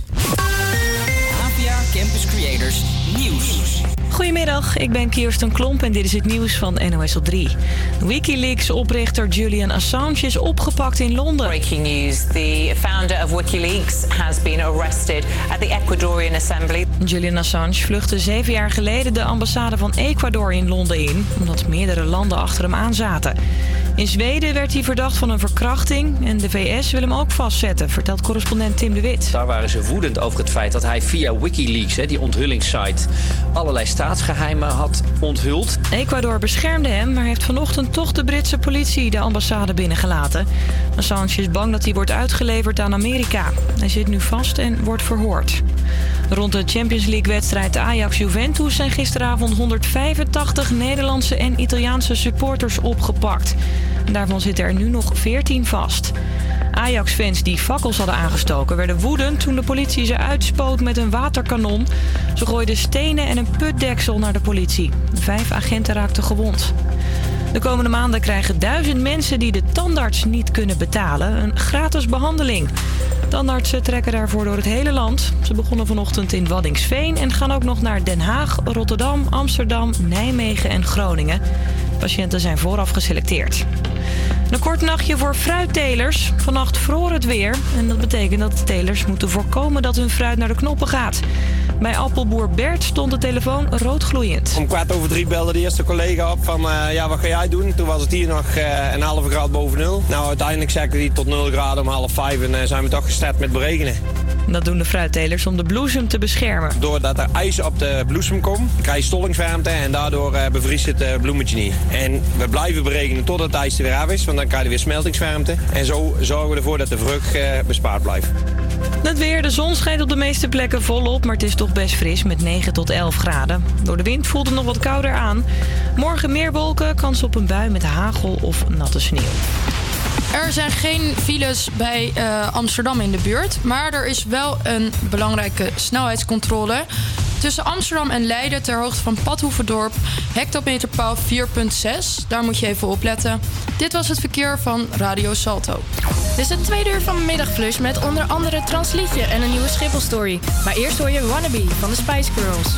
Goedemiddag, ik ben Kirsten Klomp en dit is het nieuws van NOS op 3. Wikileaks-oprichter Julian Assange is opgepakt in Londen. Breaking news. The founder of WikiLeaks has been arrested at the Ecuadorian Assembly. Julian Assange vluchtte zeven jaar geleden de ambassade van Ecuador in Londen in... omdat meerdere landen achter hem aan zaten. In Zweden werd hij verdacht van een verkrachting... en de VS wil hem ook vastzetten, vertelt correspondent Tim de Wit. Daar waren ze woedend over het feit dat hij via Wikileaks, die onthullingssite, allerlei staatsgeheimen had onthuld. Ecuador beschermde hem, maar heeft vanochtend toch de Britse politie de ambassade binnengelaten. Assange is bang dat hij wordt uitgeleverd aan Amerika. Hij zit nu vast en wordt verhoord. Rond de Champions League-wedstrijd Ajax-Juventus zijn gisteravond 185 Nederlandse en Italiaanse supporters opgepakt. Daarvan zitten er nu nog 14 vast. Ajax-fans die fakkels hadden aangestoken werden woedend toen de politie ze uitspoot met een waterkanon. Ze gooiden stenen en een putdeksel naar de politie. Vijf agenten raakten gewond. De komende maanden krijgen duizend mensen die de tandarts niet kunnen betalen een gratis behandeling. Tandartsen trekken daarvoor door het hele land. Ze begonnen vanochtend in Waddingsveen en gaan ook nog naar Den Haag, Rotterdam, Amsterdam, Nijmegen en Groningen. Patiënten zijn vooraf geselecteerd. Een kort nachtje voor fruittelers. Vannacht vroor het weer. En dat betekent dat de telers moeten voorkomen dat hun fruit naar de knoppen gaat. Bij appelboer Bert stond de telefoon roodgloeiend. Om kwart over drie belde de eerste collega op van eh, ja, wat ga jij doen? Toen was het hier nog eh, een halve graad boven nul. Nou, uiteindelijk zakken die tot 0 graden om half vijf en eh, zijn we toch gestart met beregenen. Dat doen de fruittelers om de bloesem te beschermen. Doordat er ijs op de bloesem komt, krijg je stollingswarmte en daardoor eh, bevriest het eh, bloemetje niet. En we blijven beregenen tot het ijs er weer af is, want dan krijg je weer smeltingswarmte. En zo zorgen we ervoor dat de vrucht eh, bespaard blijft. Het weer, de zon schijnt op de meeste plekken volop, maar het is toch best fris met 9 tot 11 graden. Door de wind voelt het nog wat kouder aan. Morgen meer wolken, kans op een bui met hagel of natte sneeuw. Er zijn geen files bij eh, Amsterdam in de buurt. Maar er is wel een belangrijke snelheidscontrole. Tussen Amsterdam en Leiden ter hoogte van Padhoevedorp. Hectometerpaal 4.6. Daar moet je even opletten. Dit was het verkeer van Radio Salto. Dit is het tweede uur van Middagflush met onder andere Transliedje en een nieuwe Schiphol-story. Maar eerst hoor je Wannabe van de Spice Girls.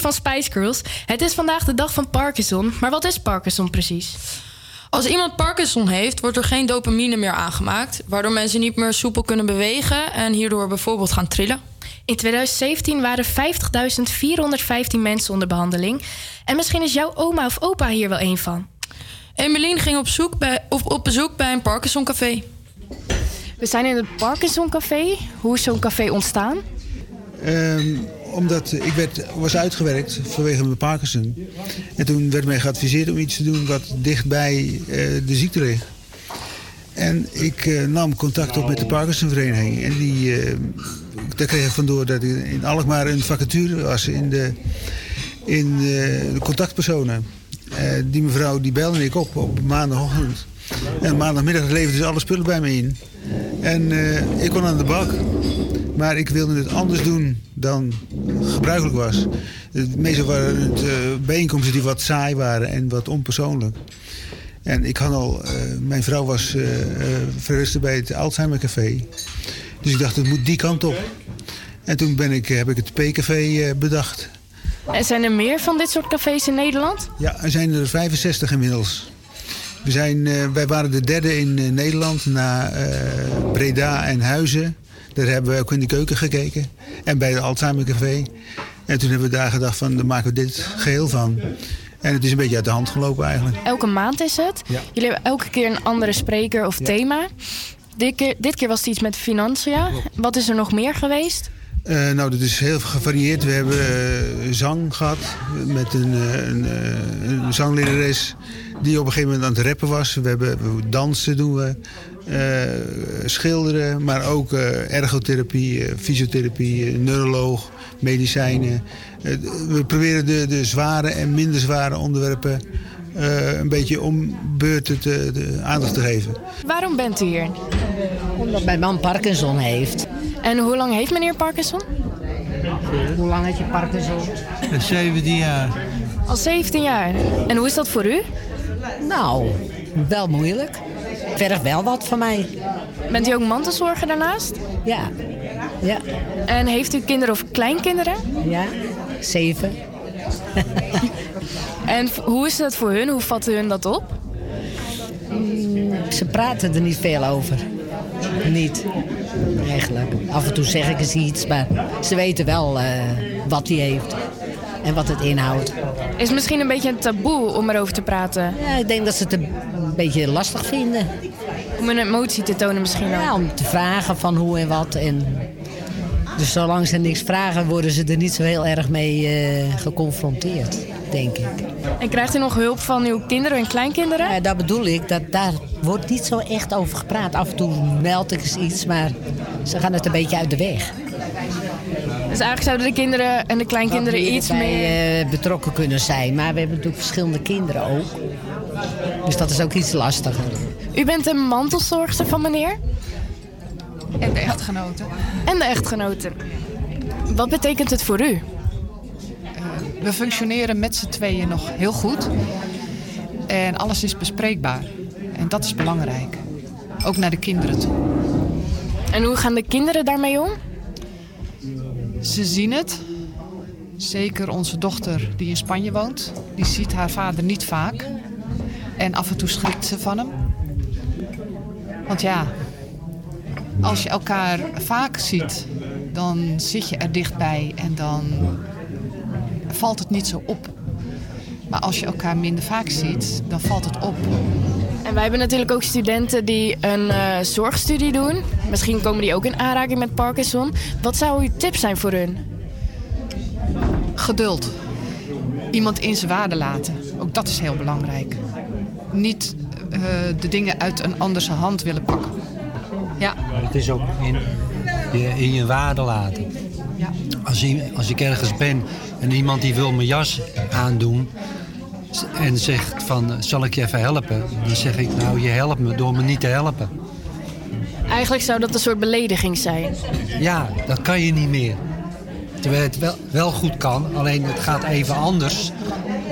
Van Spice Girls. Het is vandaag de dag van Parkinson. Maar wat is Parkinson precies? Als iemand Parkinson heeft, wordt er geen dopamine meer aangemaakt, waardoor mensen niet meer soepel kunnen bewegen en hierdoor bijvoorbeeld gaan trillen. In 2017 waren 50.415 mensen onder behandeling. En misschien is jouw oma of opa hier wel een van. Emeline ging op, zoek bij, op, op bezoek bij een Parkinson café. We zijn in het Parkinson Café. Hoe is zo'n café ontstaan? Ehm, omdat ik werd, was uitgewerkt vanwege mijn Parkinson. En toen werd mij geadviseerd om iets te doen wat dichtbij eh de ziekte ligt. En ik eh, nam contact op met de Parkinsonvereniging. En die, eh, daar kreeg ik vandoor dat in Alkmaar een vacature was in de, in de contactpersonen. Die mevrouw die belde ik op op maandagochtend. En maandagmiddag leverden ze alle spullen bij me in. En ik kon aan de bak. Maar ik wilde het anders doen dan gebruikelijk was. Meestal waren het eh, bijeenkomsten die wat saai waren en wat onpersoonlijk. En ik had al, eh, mijn vrouw was eh eh, verrusten bij het Alzheimer Café. Dus ik dacht, het moet die kant op. En toen ben ik, heb ik het P-café bedacht. En zijn er meer van dit soort cafés in Nederland? Ja, er zijn er 65 inmiddels. We zijn, wij waren de derde in Nederland na Breda en Huizen. Daar hebben we ook in de keuken gekeken. En bij de Alzheimer Café. En toen hebben we daar gedacht van, daar maken we dit geheel van. En het is een beetje uit de hand gelopen eigenlijk. Elke maand is het. Ja. Jullie hebben elke keer een andere spreker of thema. Dit keer, dit keer was het iets met financiën. Wat is er nog meer geweest? Eh, nou, dat is heel gevarieerd. We hebben eh, zang gehad met een, eh, een, een zanglerares die op een gegeven moment aan het rappen was. We hebben dansen doen we, schilderen, maar ook eh, ergotherapie, eh, fysiotherapie, eh, neuroloog, medicijnen. Eh, we proberen de, de zware en minder zware onderwerpen eh, een beetje om beurten te, de aandacht te geven. Waarom bent u hier? Omdat mijn man Parkinson heeft. En hoe lang heeft meneer Parkinson? Hoe lang heeft je Parkinson? 17 jaar. Al 17 jaar. En hoe is dat voor u? Nou, wel moeilijk. Vergt wel wat van mij. Bent u ook mantelzorger daarnaast? Ja. ja. En heeft u kinderen of kleinkinderen? Ja, zeven. En hoe is dat voor hun? Hoe vatten hun dat op? Ze praten er niet veel over. Niet, eigenlijk. Af en toe zeg ik eens iets, maar ze weten wel eh, wat hij heeft. En wat het inhoudt. Is het misschien een beetje een taboe om erover te praten? Ja, ik denk dat ze het beetje lastig vinden. Om hun emotie te tonen misschien ook? Ja, om te vragen van hoe en wat. En dus zolang ze niks vragen, worden ze er niet zo heel erg mee eh, geconfronteerd, denk ik. En krijgt u nog hulp van uw kinderen en kleinkinderen? Ja, dat bedoel ik. Dat, daar wordt niet zo echt over gepraat. Af en toe meld ik eens iets, maar ze gaan het een beetje uit de weg. Dus eigenlijk zouden de kinderen en de kleinkinderen meer iets meer... eh, betrokken kunnen zijn. Maar we hebben natuurlijk verschillende kinderen ook. Dus dat is ook iets lastiger. U bent een mantelzorgster van meneer? En de echtgenote. En de echtgenote. Wat betekent het voor u? We functioneren met z'n tweeën nog heel goed. En alles is bespreekbaar. En dat is belangrijk. Ook naar de kinderen toe. En hoe gaan de kinderen daarmee om? Ze zien het. Zeker onze dochter die in Spanje woont. Die ziet haar vader niet vaak. En af en toe schrikt ze van hem. Want ja, als je elkaar vaak ziet, dan zit je er dichtbij en dan valt het niet zo op. Maar als je elkaar minder vaak ziet, dan valt het op. En wij hebben natuurlijk ook studenten die een eh, zorgstudie doen. Misschien komen die ook in aanraking met Parkinson. Wat zou uw tip zijn voor hun? Geduld. Iemand in zijn waarde laten. Ook dat is heel belangrijk. Niet eh, de dingen uit een andere hand willen pakken. Ja. Het is ook in je, in je waarde laten. Ja. Als, als ik ergens ben en iemand die wil mijn jas aandoen en zegt van zal ik je even helpen, dan zeg ik nou je helpt me door me niet te helpen. Eigenlijk zou dat een soort belediging zijn. Ja, dat kan je niet meer. Terwijl het wel, wel goed kan, alleen het gaat even anders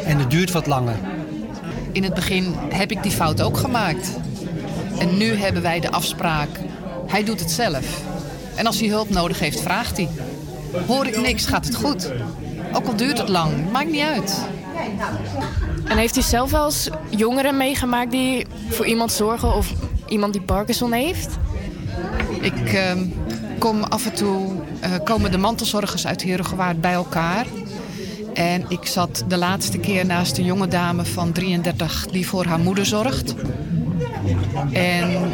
en het duurt wat langer. In het begin heb ik die fout ook gemaakt. En nu hebben wij de afspraak. Hij doet het zelf. En als hij hulp nodig heeft, vraagt hij. Hoor ik niks, gaat het goed. Ook al duurt het lang, maakt niet uit. En heeft u zelf wel eens jongeren meegemaakt die voor iemand zorgen of iemand die Parkinson heeft? Ik ehm, kom af en toe, eh, komen de mantelzorgers uit Herengewaard bij elkaar. En ik zat de laatste keer naast een jonge dame van 33 die voor haar moeder zorgt. En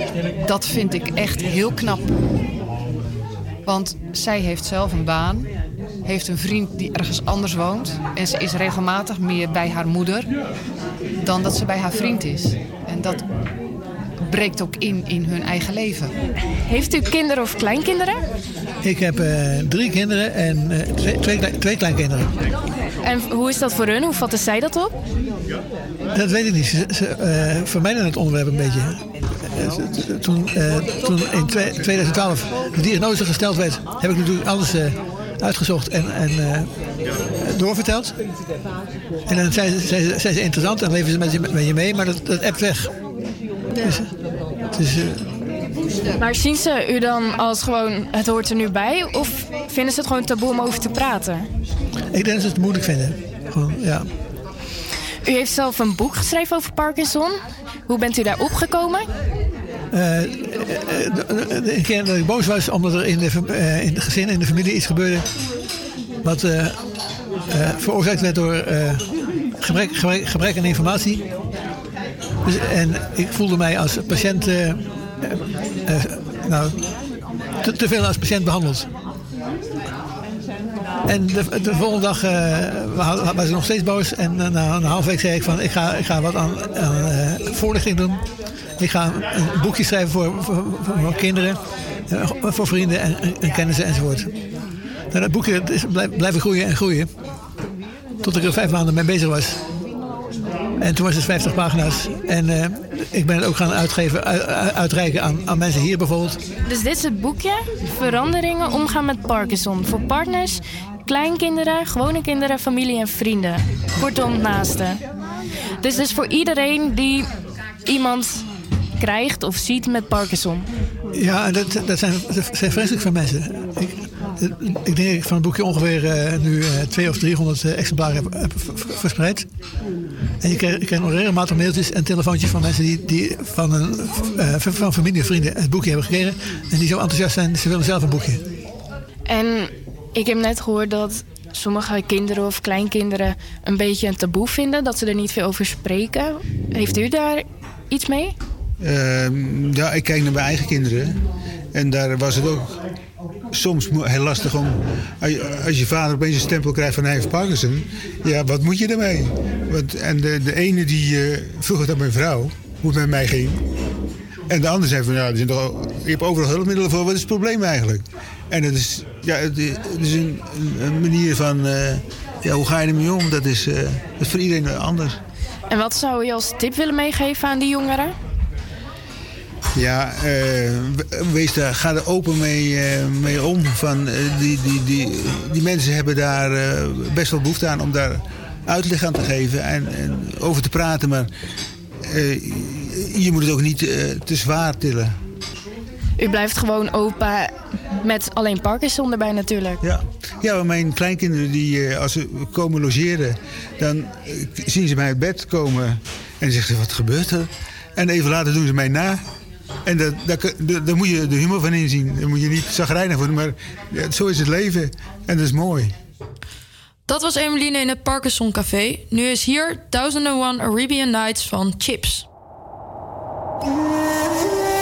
dat vind ik echt heel knap. Want zij heeft zelf een baan, heeft een vriend die ergens anders woont. En ze is regelmatig meer bij haar moeder dan dat ze bij haar vriend is. En dat breekt ook in in hun eigen leven. Heeft u kinderen of kleinkinderen? Ik heb eh, drie kinderen en eh, twee, twee, klei- twee kleinkinderen. En hoe is dat voor hun? Hoe vatten zij dat op? Dat weet ik niet. Ze, ze eh, vermijden het onderwerp een beetje. Eh, Toen, eh, toen in twee- 2012 de diagnose gesteld werd, heb ik natuurlijk alles uitgezocht en, en doorverteld. En dan zijn ze, zijn, ze, zijn ze interessant en leven ze met je, met je mee, maar dat, dat appt weg. Dus, Maar zien ze u dan als gewoon het hoort er nu bij? Of vinden ze het gewoon taboe om over te praten? Ik denk dat ze het moeilijk vinden. Gewoon, ja. U heeft zelf een boek geschreven over Parkinson. Hoe bent u daar opgekomen? De- een keer dat ik boos was omdat er in, de, in het gezin, in de familie iets gebeurde. wat veroorzaakt werd door gebrek, gebrek, gebrek aan informatie. Dus, en ik voelde mij als patiënt. nou, te, te veel als patiënt behandeld. En de, de volgende dag wa- was ik nog steeds boos. En eh, na een half week zei ik van ik ga, ik ga wat aan, eh, voorlichting doen. Ik ga een boekje schrijven voor, voor, kinderen, eh, voor vrienden en, en, en kennissen enzovoort. Nou, dat boekje is blijven groeien en groeien. Tot ik er vijf maanden mee bezig was. En toen was het 50 pagina's. En ik ben het ook gaan uitgeven, uitreiken aan, aan mensen hier bijvoorbeeld. Dus dit is het boekje. Veranderingen omgaan met Parkinson. Voor partners, kleinkinderen, gewone kinderen, familie en vrienden. Kortom, naasten. Dus dus voor iedereen die iemand krijgt of ziet met Parkinson. Ja, dat, dat, zijn, dat zijn vreselijk veel mensen. Ik, ik denk dat ik van het boekje ongeveer eh, nu eh, twee of 300 eh, exemplaren heb, verspreid. En je krijgt, je krijgt nog regelmatig mailtjes en telefoontjes van mensen die, die van, een, van- van familie en vrienden het boekje hebben gekregen. En die zo enthousiast zijn, ze willen zelf een boekje. En ik heb net gehoord dat sommige kinderen of kleinkinderen een beetje een taboe vinden. Dat ze er niet veel over spreken. Heeft u daar iets mee? Ehm, ja, ik kijk naar mijn eigen kinderen. En daar was het ook soms heel lastig om... Als je, als je vader opeens een stempel krijgt van hij heeft Parkinson... Ja, wat moet je ermee? Want, en de, de ene die eh, vroeg het aan mijn vrouw, hoe het met mij ging. En de ander zei van, ja, er zijn toch, al- je hebt overal hulpmiddelen voor. Wat is het probleem eigenlijk? En het is, ja, het is, een, een- manier van... eh, ja, hoe ga je ermee om? Dat is, eh, dat is voor iedereen anders. En wat zou je als tip willen meegeven aan die jongeren? Ja, eh, we- wees daar, ga er open mee, mee om. Van, die, die, die, die mensen hebben daar best wel behoefte aan om daar uitleg aan te geven en, en over te praten. Maar je moet het ook niet eh, te zwaar tillen. U blijft gewoon open met alleen Parkinson erbij natuurlijk. Ja, ja mijn kleinkinderen die eh, als ze komen logeren, dan eh, zien ze mij uit bed komen en zeggen ze wat gebeurt er? En even later doen ze mij na. En dat, dat, dat- daar moet je de humor van inzien. Daar moet je niet zagrijnig worden, maar ja, zo is het leven. En dat is mooi. Dat was Emeline in het Parkinson Café. Nu is hier 1001 Arabian Nights van Chips. Yeah.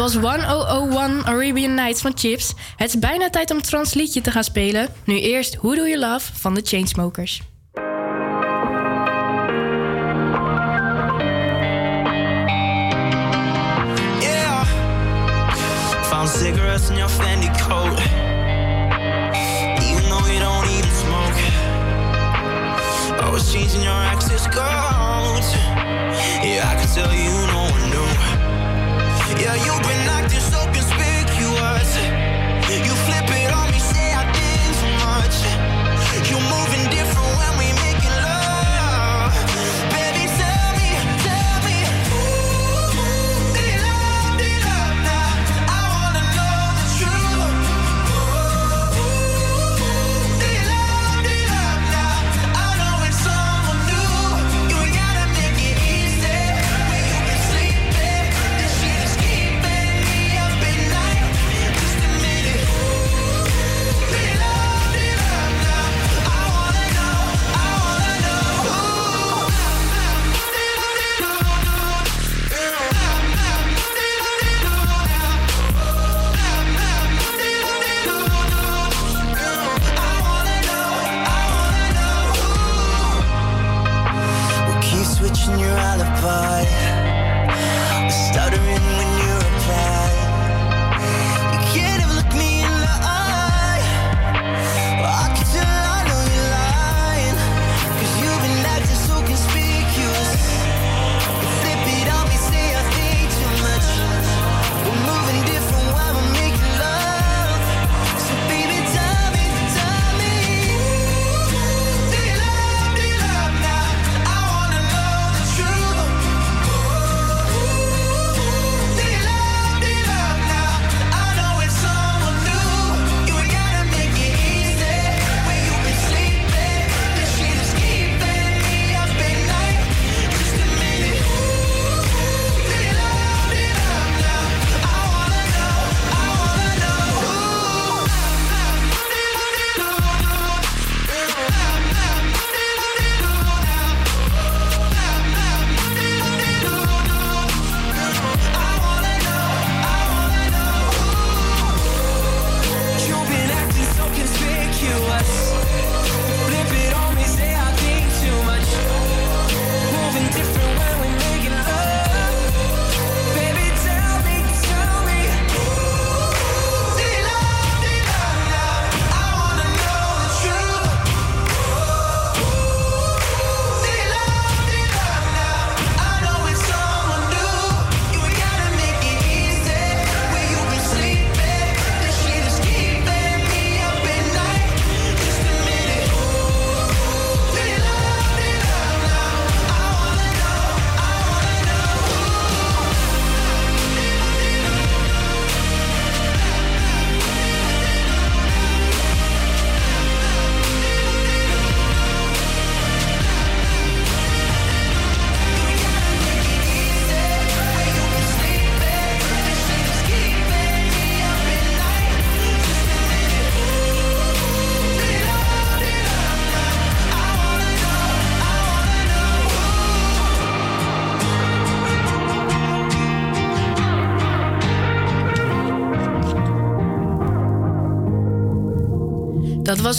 Was 1001 Arabian Nights van Chips. Het is bijna tijd om liedje te gaan spelen. Nu eerst Who Do You Love van de Chainsmokers.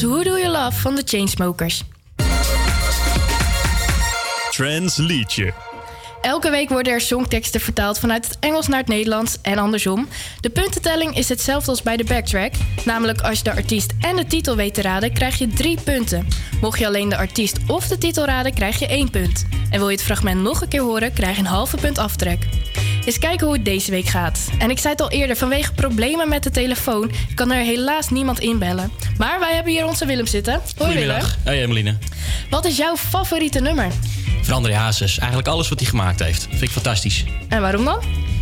Was Who Do You Love van de Chainsmokers. Trends liedje. Elke week worden er songteksten vertaald vanuit het Engels naar het Nederlands en andersom. De puntentelling is hetzelfde als bij de backtrack. Namelijk als je de artiest en de titel weet te raden, krijg je drie punten. Mocht je alleen de artiest of de titel raden, krijg je één punt. En wil je het fragment nog een keer horen, krijg je een halve punt aftrek. Eens kijken hoe het deze week gaat. En ik zei het al eerder, vanwege problemen met de telefoon kan er helaas niemand inbellen. Maar wij hebben hier onze Willem zitten. Hoi Willem. Hoi Emeline. Wat is jouw favoriete nummer? Van André Hazes. Eigenlijk alles wat hij gemaakt heeft. Vind ik fantastisch. En waarom dan?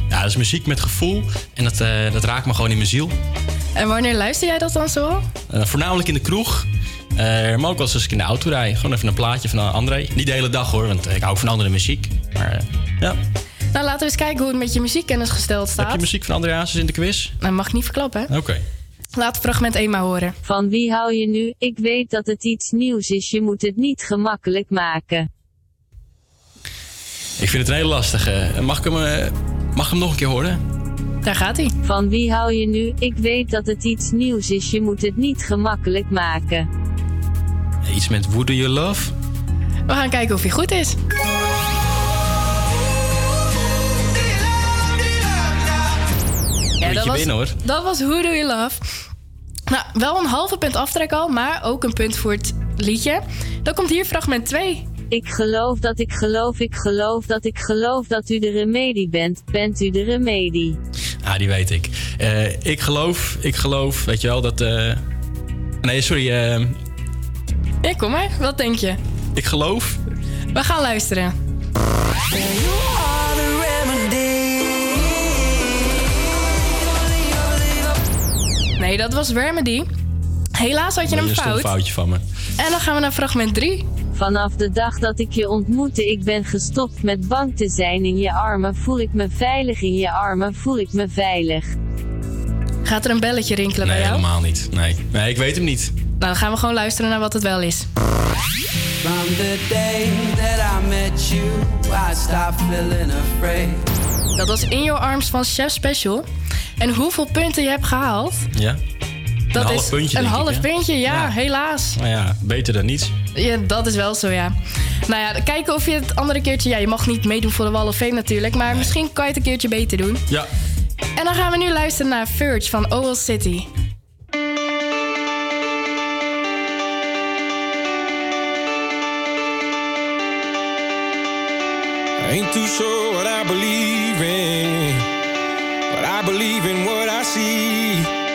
Ja, dat is muziek met gevoel. En dat, eh, dat raakt me gewoon in mijn ziel. En wanneer luister jij dat dan zo? Eh, voornamelijk in de kroeg. Eh, maar ook wel eens als ik in de auto rijd. Gewoon even een plaatje van André. Niet de hele dag hoor, want ik hou ook van andere muziek. Maar ja. Nou, laten we eens kijken hoe het met je muziekkennis gesteld staat. Heb je muziek van André Hazes in de quiz? Dat mag ik niet verklappen. hè? Oké. Laat fragment 1 maar horen. Van wie hou je nu? Ik weet dat het iets nieuws is, je moet het niet gemakkelijk maken. Ik vind het een hele lastige. Mag ik hem, eh, mag ik hem nog een keer horen? Daar gaat hij. Van wie hou je nu? Ik weet dat het iets nieuws is, je moet het niet gemakkelijk maken. Iets met Who Do You Love? We gaan kijken of hij goed is. Ja, Moet je winnen, hoor. Dat was Who Do You Love. Nou, wel een halve punt aftrek al, maar ook een punt voor het liedje. Dan komt hier fragment 2. Ik geloof dat ik geloof, ik geloof dat ik geloof dat u de remedie bent. Bent u de remedie? Ah, die weet ik. Eh, ik geloof, ik geloof, weet je wel, dat... eh, Nee, sorry. eh, Ja, kom maar. Wat denk je? ik geloof... We gaan luisteren. Nee, dat was Remedy. Helaas had je hem Eerst een fout. foutje van me. En dan gaan we naar fragment 3. Vanaf de dag dat ik je ontmoette, ik ben gestopt met bang te zijn in je armen. Voel ik me veilig in je armen, voel ik me veilig. Gaat er een belletje rinkelen Nee, bij jou? helemaal niet. Nee. nee, ik weet hem niet. Nou, dan gaan we gewoon luisteren naar wat het wel is. From the day that I met you, I stopped feeling afraid. Dat was In Your Arms van Chef Special. En hoeveel punten je hebt gehaald? Ja? Dat een half is puntje, een ik, half puntje, ja, Ja. helaas. Nou ja, beter dan niets. Ja, dat is wel zo, ja. Nou ja, kijken of je het andere keertje... Ja, je mag niet meedoen voor de Wall of Fame natuurlijk... maar misschien kan je het een keertje beter doen. Ja. En dan gaan we nu luisteren naar Verge van Owl City. I ain't too sure what I believe believe in what I see.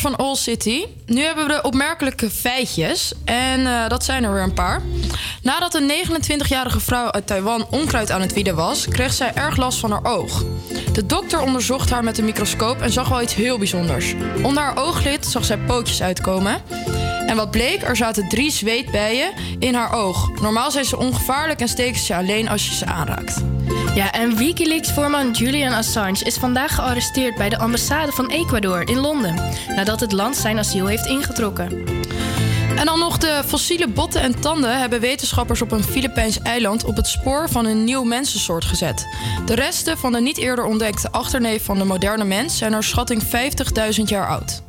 Van All City. Nu hebben we de opmerkelijke feitjes. En eh, dat zijn er weer een paar. Nadat een 29-jarige vrouw uit Taiwan onkruid aan het wieden was... kreeg zij erg last van haar oog. De dokter onderzocht haar met een microscoop en zag wel iets heel bijzonders. Onder haar ooglid zag zij pootjes uitkomen. En wat bleek, er zaten drie zweetbijen in haar oog. Normaal zijn ze ongevaarlijk en steken ze alleen als je ze aanraakt. Ja, en Wikileaks-voorman Julian Assange is vandaag gearresteerd bij de ambassade van Ecuador in Londen. Nadat het land zijn asiel heeft ingetrokken. En dan nog de fossiele botten en tanden hebben wetenschappers op een Filipijns eiland op het spoor van een nieuw mensensoort gezet. De resten van de niet eerder ontdekte achterneef van de moderne mens zijn naar schatting 50.000 jaar oud.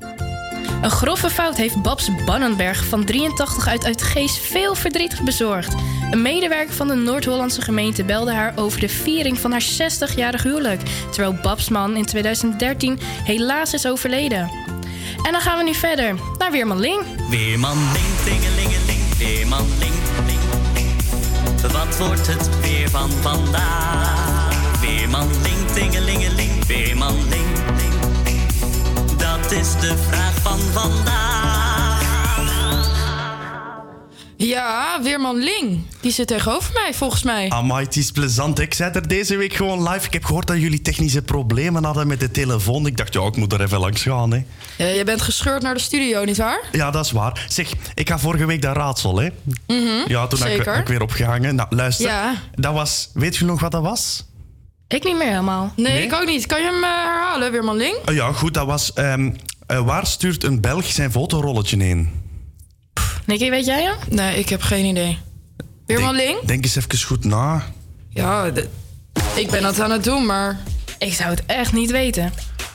Een grove fout heeft Babs Bannenberg van 83 uit Uitgeest veel verdriet bezorgd. Een medewerker van de Noord-Hollandse gemeente belde haar over de viering van haar 60-jarig huwelijk, terwijl Babs man in 2013 helaas is overleden. En dan gaan we nu verder naar Weerman Ling. Weerman, ling, tingelingeling, weerman, ling, ling, ling. Wat wordt het weer van vandaag? Weerman, ling, tingelingeling, weerman, ling, ling. Dat is de vraag van vandaag. Ja, Weerman Ling. Die zit tegenover mij, volgens mij. Amai, het is plezant. Ik zei er deze week gewoon live. Ik heb gehoord dat jullie technische problemen hadden met de telefoon. Ik dacht, ja, ik moet er even langs gaan. Hè. Ja, je bent gescheurd naar de studio, nietwaar? Ja, dat is waar. Zeg, ik ga vorige week dat raadsel, hè. Mhm, Ja, toen heb ik, weer opgehangen. Nou, luister. Ja. Dat was... Weet je nog wat dat was? Ik niet meer helemaal. Nee, Nee? ik ook niet. Kan je hem eh, herhalen, Weerman Ling? Oh ja, goed, dat was... ehm, eh, waar stuurt een Belg zijn fotorolletje heen? Nicky, weet jij hem? Nee, ik heb geen idee. Weerman Ling? Denk eens even goed na. Ja, de- ik ben dat aan het doen, maar... Ik zou het echt niet weten.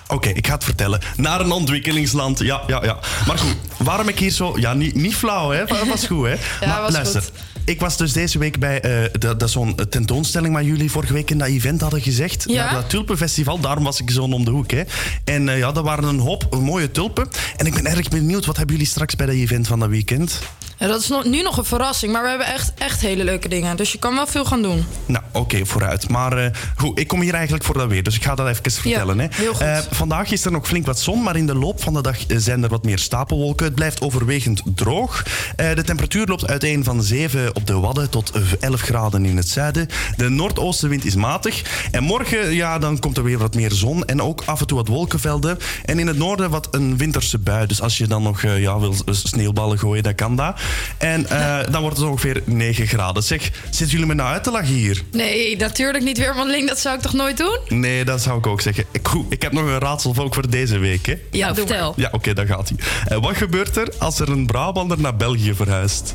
Oké, ik ga het vertellen. Naar een ontwikkelingsland. Ja, ja, ja. Maar goed, waarom ik hier zo... Ja, niet, niet flauw, hè. Dat was goed, hè. maar was luister. goed. Ik was dus deze week bij eh, dat, dat zo'n tentoonstelling waar jullie vorige week in dat event hadden gezegd. Ja. Naar dat tulpenfestival. Daarom was ik zo om de hoek, hè. En eh, ja, dat waren een hoop mooie tulpen. En ik ben erg benieuwd, wat hebben jullie straks bij dat event van dat weekend? Ja, dat is nog, nu nog een verrassing, maar we hebben echt, echt hele leuke dingen. Dus je kan wel veel gaan doen. Nou, oké, vooruit. Maar eh, goed, ik kom hier eigenlijk voor dat weer, dus ik ga dat even vertellen. hè. heel goed. Eh, vandaag is er nog flink wat zon, maar in de loop van de dag zijn er wat meer stapelwolken. Het blijft overwegend droog. Eh, de temperatuur loopt uiteen van 7 op de Wadden tot 11 graden in het zuiden. De noordoostenwind is matig. En morgen, ja, dan komt er weer wat meer zon en ook af en toe wat wolkenvelden. En in het noorden wat een winterse bui. Dus als je dan nog ja, wil sneeuwballen gooien, dan kan dat. En eh, dan wordt het ongeveer 9 graden. Zeg, zitten jullie me nou uit te lachen hier? Nee, natuurlijk niet Weerman Ling. Dat zou ik toch nooit doen? Nee, dat zou ik ook zeggen. Ik, goed, ik heb nog een raadsel ook voor deze week. Hè? Ja, doe vertel. Ja, oké, dan gaat hij. Eh, wat gebeurt er als er een Brabander naar België verhuist?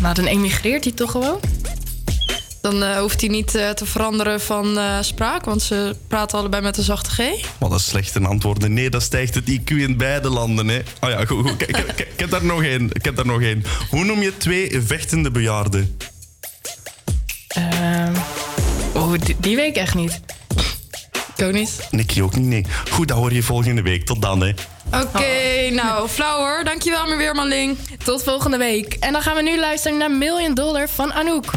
Nou, dan emigreert hij toch gewoon? Dan eh, hoeft hij niet eh, te veranderen van eh, spraak, want ze praten allebei met een zachte G. Wat een slechte antwoorden. Nee, dat stijgt het IQ in beide landen. Hè. Oh ja, goed. goed. Ik, ik, ik, ik heb daar nog één. Ik heb daar nog één. Hoe noem je twee vechtende bejaarden? Ehm oh, die, die weet ik echt niet. Ik ook niet. Nicky ook niet, nee. Goed, dat hoor je volgende week. Tot dan, hè. Oké, nou, flauw hoor. Dankjewel, meneer Weerman Ling. Tot volgende week. En dan gaan we nu luisteren naar Million Dollar van Anouk.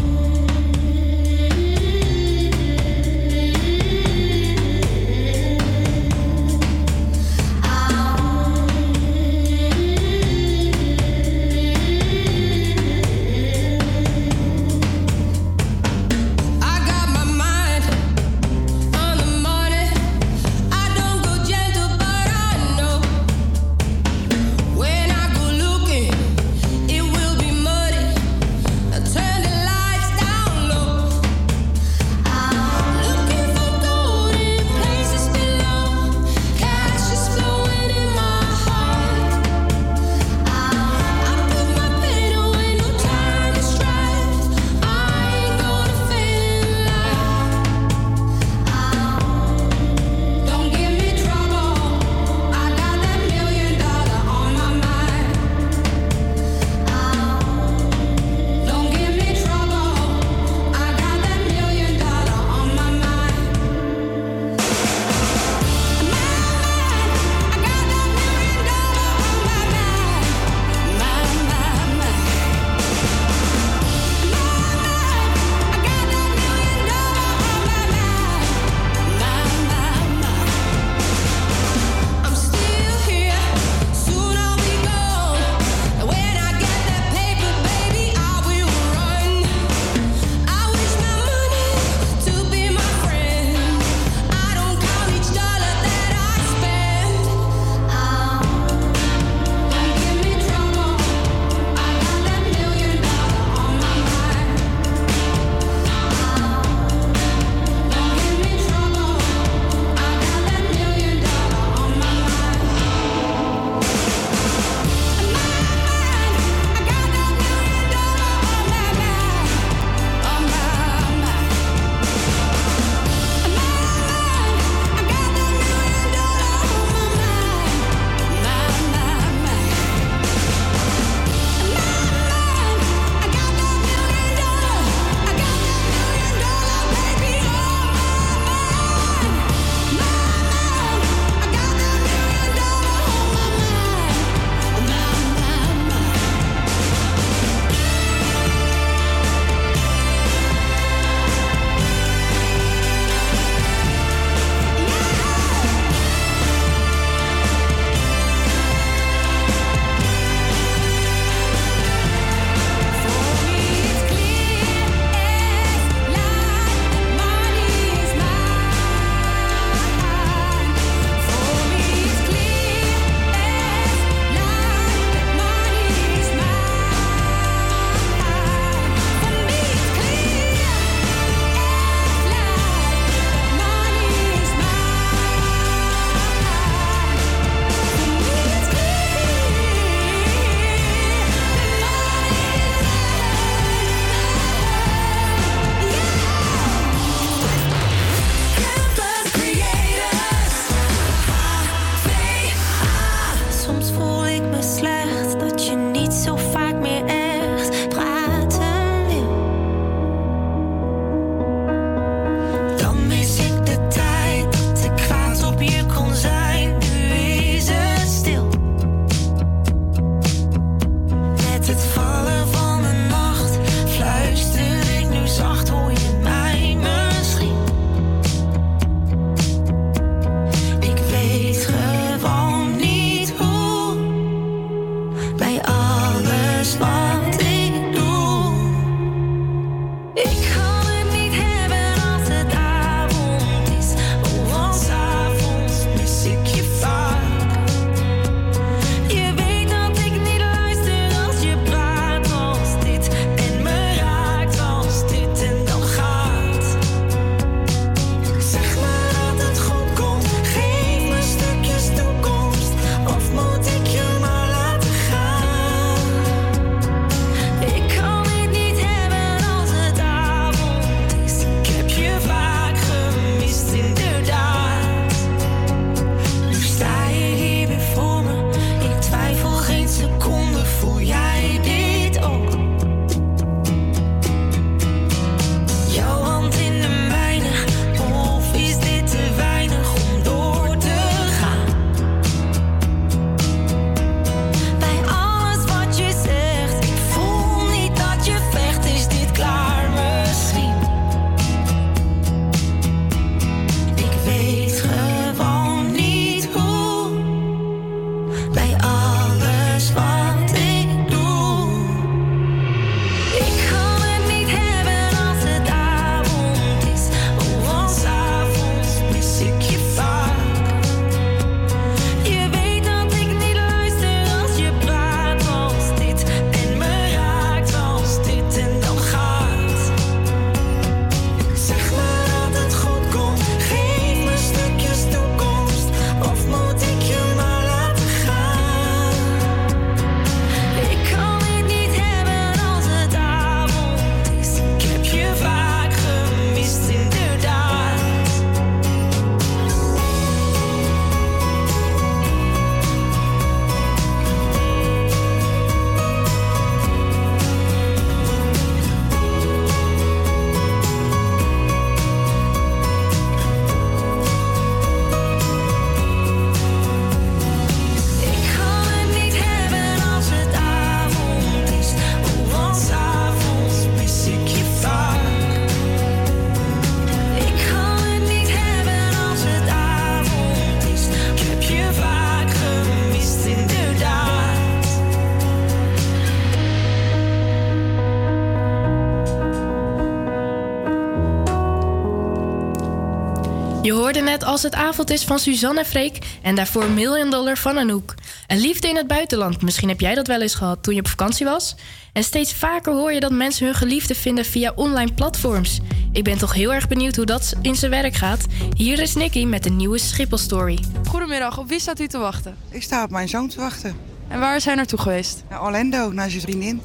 Hoorde net Als het avond is van Suzanne Freek en daarvoor Million Dollar van Anouk. Een liefde in het buitenland, misschien heb jij dat wel eens gehad toen je op vakantie was. En steeds vaker hoor je dat mensen hun geliefde vinden via online platforms. Ik ben toch heel erg benieuwd hoe dat in zijn werk gaat. Hier is Nicky met de nieuwe Schiphol-story. Goedemiddag, op wie staat u te wachten? Ik sta op mijn zoon te wachten. En waar is hij naartoe geweest? Naar Orlando, naar zijn vriendin.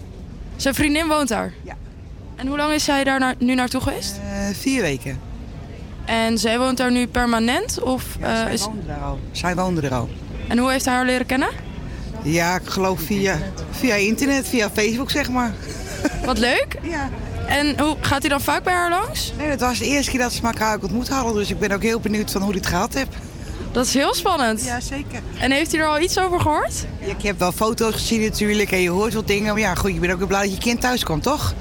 Zijn vriendin woont daar? Ja. En hoe lang is hij daar nu naartoe geweest? Eh, vier weken. En zij woont daar nu permanent? Of, Ja, eh, zij is... woonde daar al. Zij woonde er al. En hoe heeft hij haar leren kennen? Ja, ik geloof via, via internet, via Facebook zeg maar. Wat leuk. Ja. En hoe, gaat hij dan vaak bij haar langs? Nee, dat was de eerste keer dat ze elkaar ontmoet hadden. Dus ik ben ook heel benieuwd van hoe hij het gehad heeft. Dat is heel spannend. Ja, zeker. En heeft hij er al iets over gehoord? Ja, ik heb wel foto's gezien natuurlijk en je hoort wat dingen. Maar ja, goed, je bent ook weer blij dat je kind thuis komt, toch?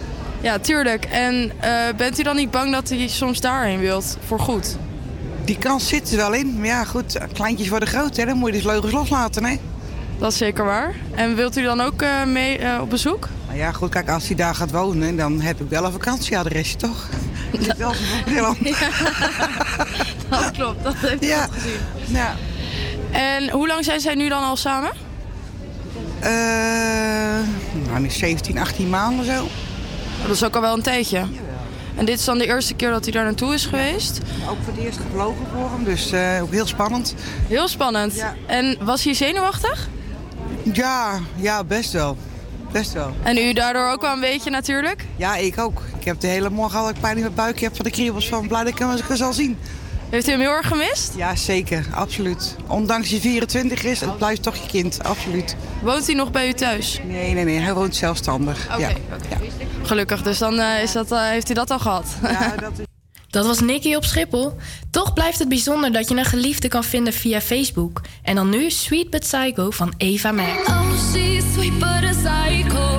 Ja, tuurlijk. En eh, bent u dan niet bang dat hij soms daarheen wilt? Voor goed? Die kans zit er wel in. Maar ja, goed, kleintjes worden groot, hè. Dan moet je de vleugels loslaten, hè. Dat is zeker waar. En wilt u dan ook eh, mee eh, op bezoek? Nou ja, goed, kijk, als hij daar gaat wonen, dan heb ik wel een vakantieadresje, toch? Dat is wel zo'n voordeel. Dat klopt, dat heeft u Ja. gezien. Ja. En hoe lang zijn zij nu dan al samen? Eh, nou, nu 17, 18 maanden zo. Dat is ook al wel een tijdje. En dit is dan de eerste keer dat hij daar naartoe is geweest? Ook voor het eerst gevlogen voor hem, dus eh, ook heel spannend. Heel spannend. En was hij zenuwachtig? Ja, ja, best wel. Best wel. En u daardoor ook wel een beetje natuurlijk? Ja, ik ook. Ik heb de hele morgen al pijn in mijn buik heb van de kriebels van blij dat ik hem zal zien. Heeft u hem heel erg gemist? Ja, zeker. Absoluut. Ondanks hij 24 is, het blijft toch je kind. Absoluut. Woont hij nog bij u thuis? Nee, nee, nee. Hij woont zelfstandig. Oké, ja. oké. Gelukkig, dus dan eh, is dat, eh, heeft hij dat al gehad. Ja, dat is... Dat was Nicky op Schiphol. Toch blijft het bijzonder dat je een geliefde kan vinden via Facebook. En dan nu Sweet But Psycho van Eva Max. Oh, she's sweet but a psycho,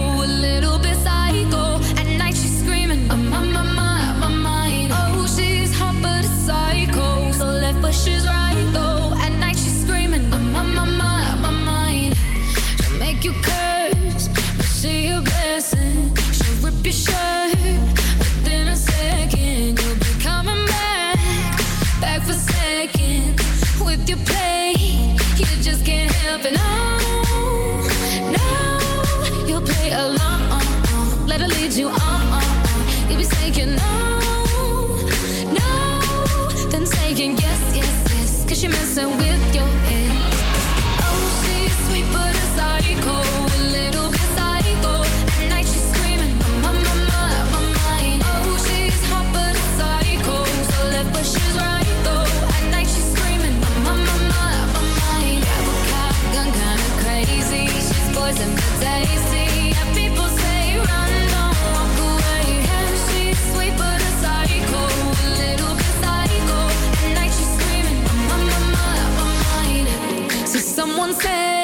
conselho.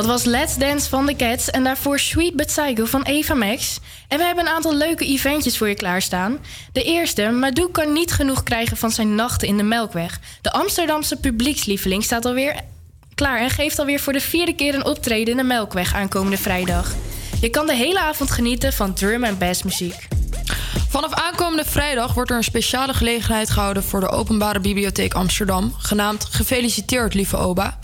Dat was Let's Dance van de Cats en daarvoor Sweet But Psycho van Eva Max. En we hebben een aantal leuke eventjes voor je klaarstaan. De eerste, Madu kan niet genoeg krijgen van zijn nachten in de Melkweg. De Amsterdamse publiekslieveling staat alweer klaar en geeft alweer voor de vierde keer een optreden in de Melkweg aankomende vrijdag. Je kan de hele avond genieten van drum en bass muziek. Vanaf aankomende vrijdag wordt er een speciale gelegenheid gehouden voor de Openbare Bibliotheek Amsterdam, genaamd Gefeliciteerd, lieve Oba.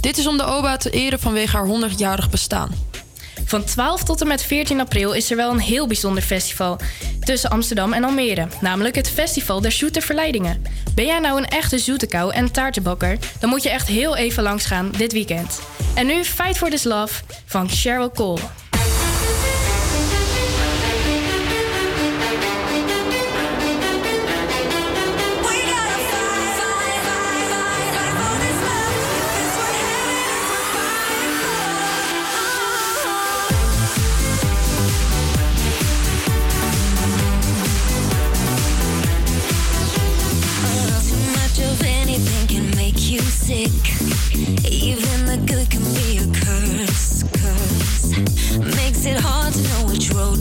Dit is om de Oba te eren vanwege haar 100-jarig bestaan. Van 12 tot en met 14 april is er wel een heel bijzonder festival tussen Amsterdam en Almere, namelijk het Festival der Zoete Verleidingen. Ben jij nou een echte zoete kou en taartenbakker, dan moet je echt heel even langs gaan dit weekend. En nu Fight for This Love van Cheryl Cole.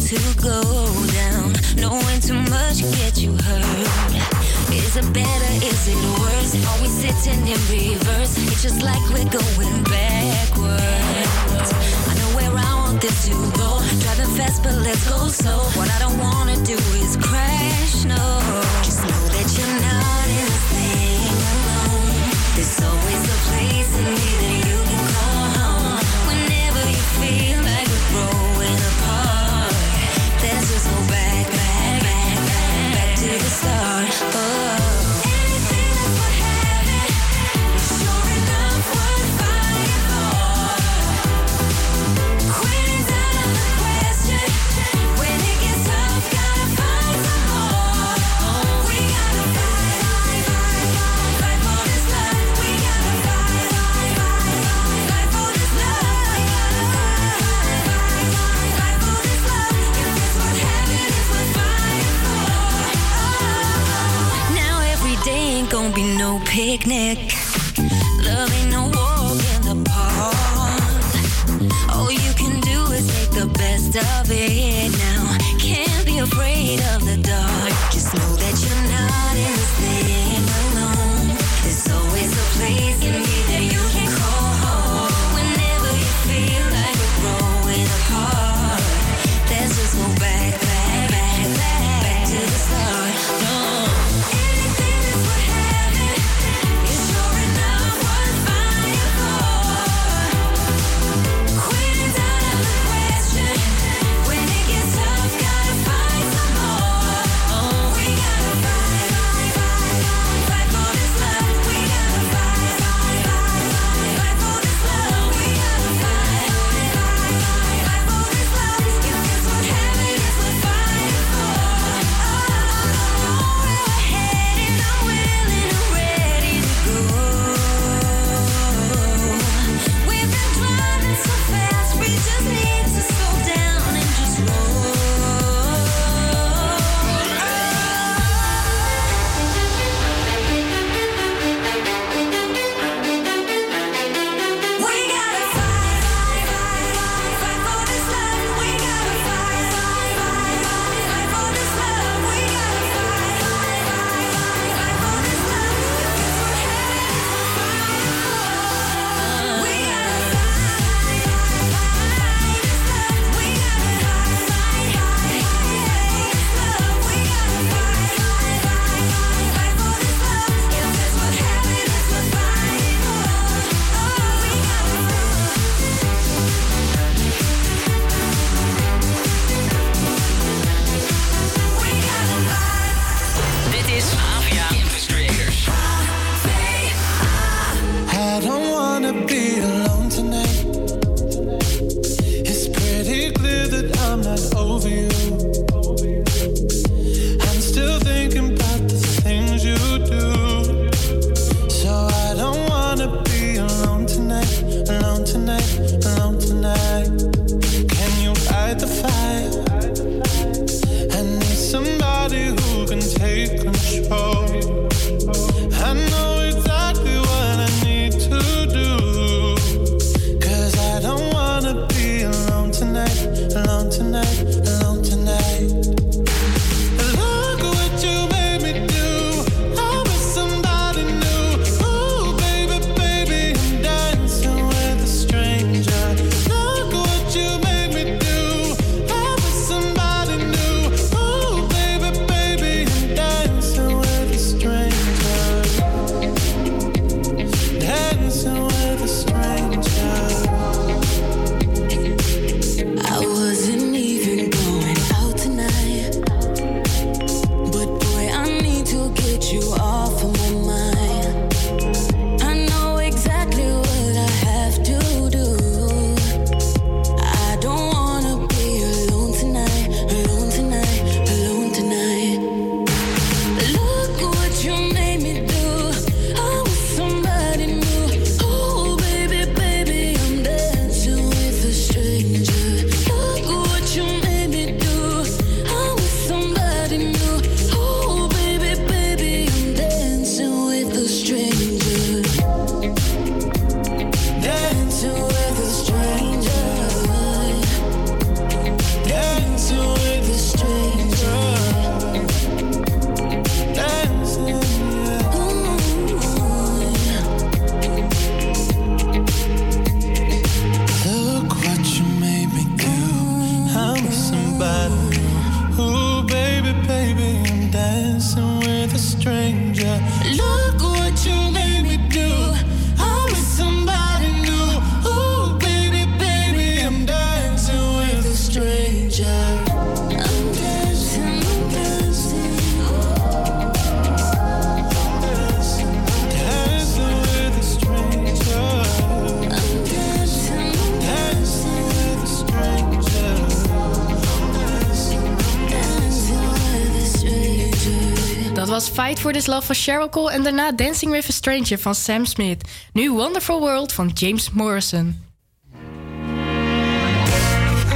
To go down. Knowing too much can get you hurt. Is it better? Is it worse? We sitting in reverse? It's just like we're going backwards. I know where I want this to go. Driving fast, but let's go slow. What I don't wanna do is crash. No, just know that you're not in this thing alone. There's always a place in me start. Oh. Be no picnic. Love ain't no walk in the park. All you can do is make the best of it now. Can't be afraid of the dark. Just know that For This Love van Cheryl Cole en daarna Dancing with a Stranger van Sam Smith. Nu Wonderful World van James Morrison.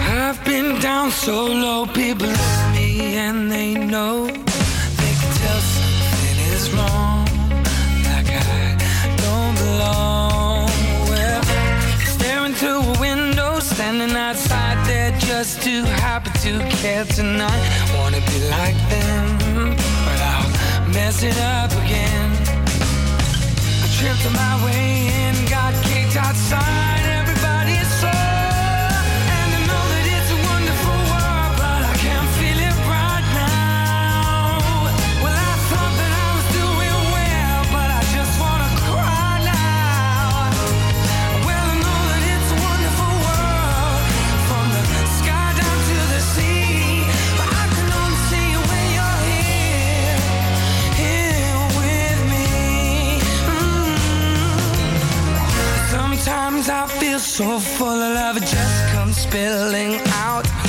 I've been down so low, people love me and they know they can tell something is wrong, like I don't belong. Well, staring through a window, standing outside, just too happy to care tonight. Wanna be like them mess it up again. I tripped on my way in, got kicked outside. Sometimes I feel so full of love, it just comes spilling out.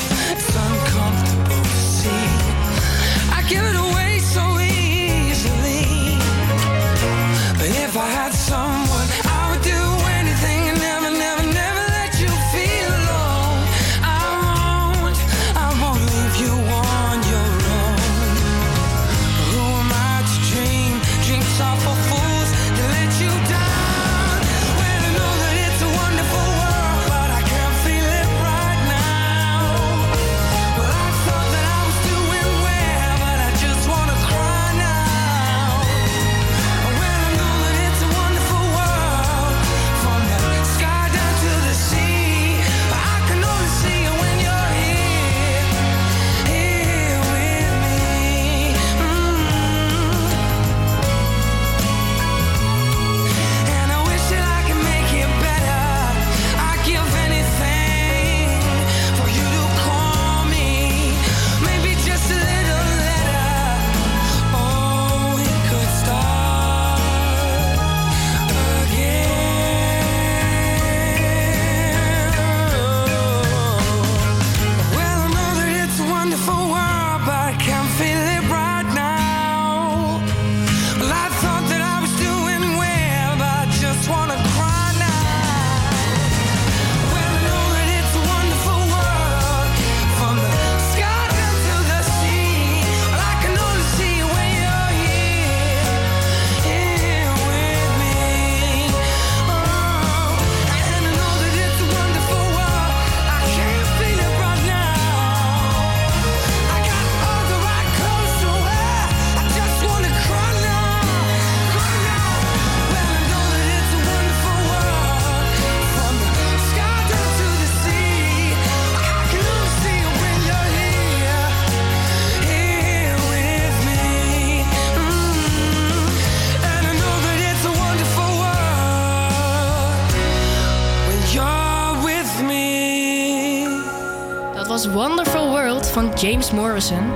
Morrison.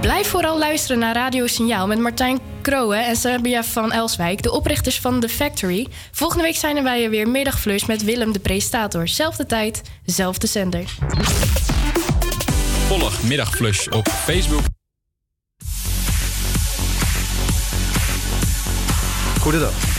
Blijf vooral luisteren naar Radio Signaal met Martijn Kroon en Sabia van Elswijk, de oprichters van The Factory. Volgende week zijn er wij weer middagflush met Willem, de presentator. Zelfde tijd, zelfde zender. Volg Middagflush op Facebook. Goedendag.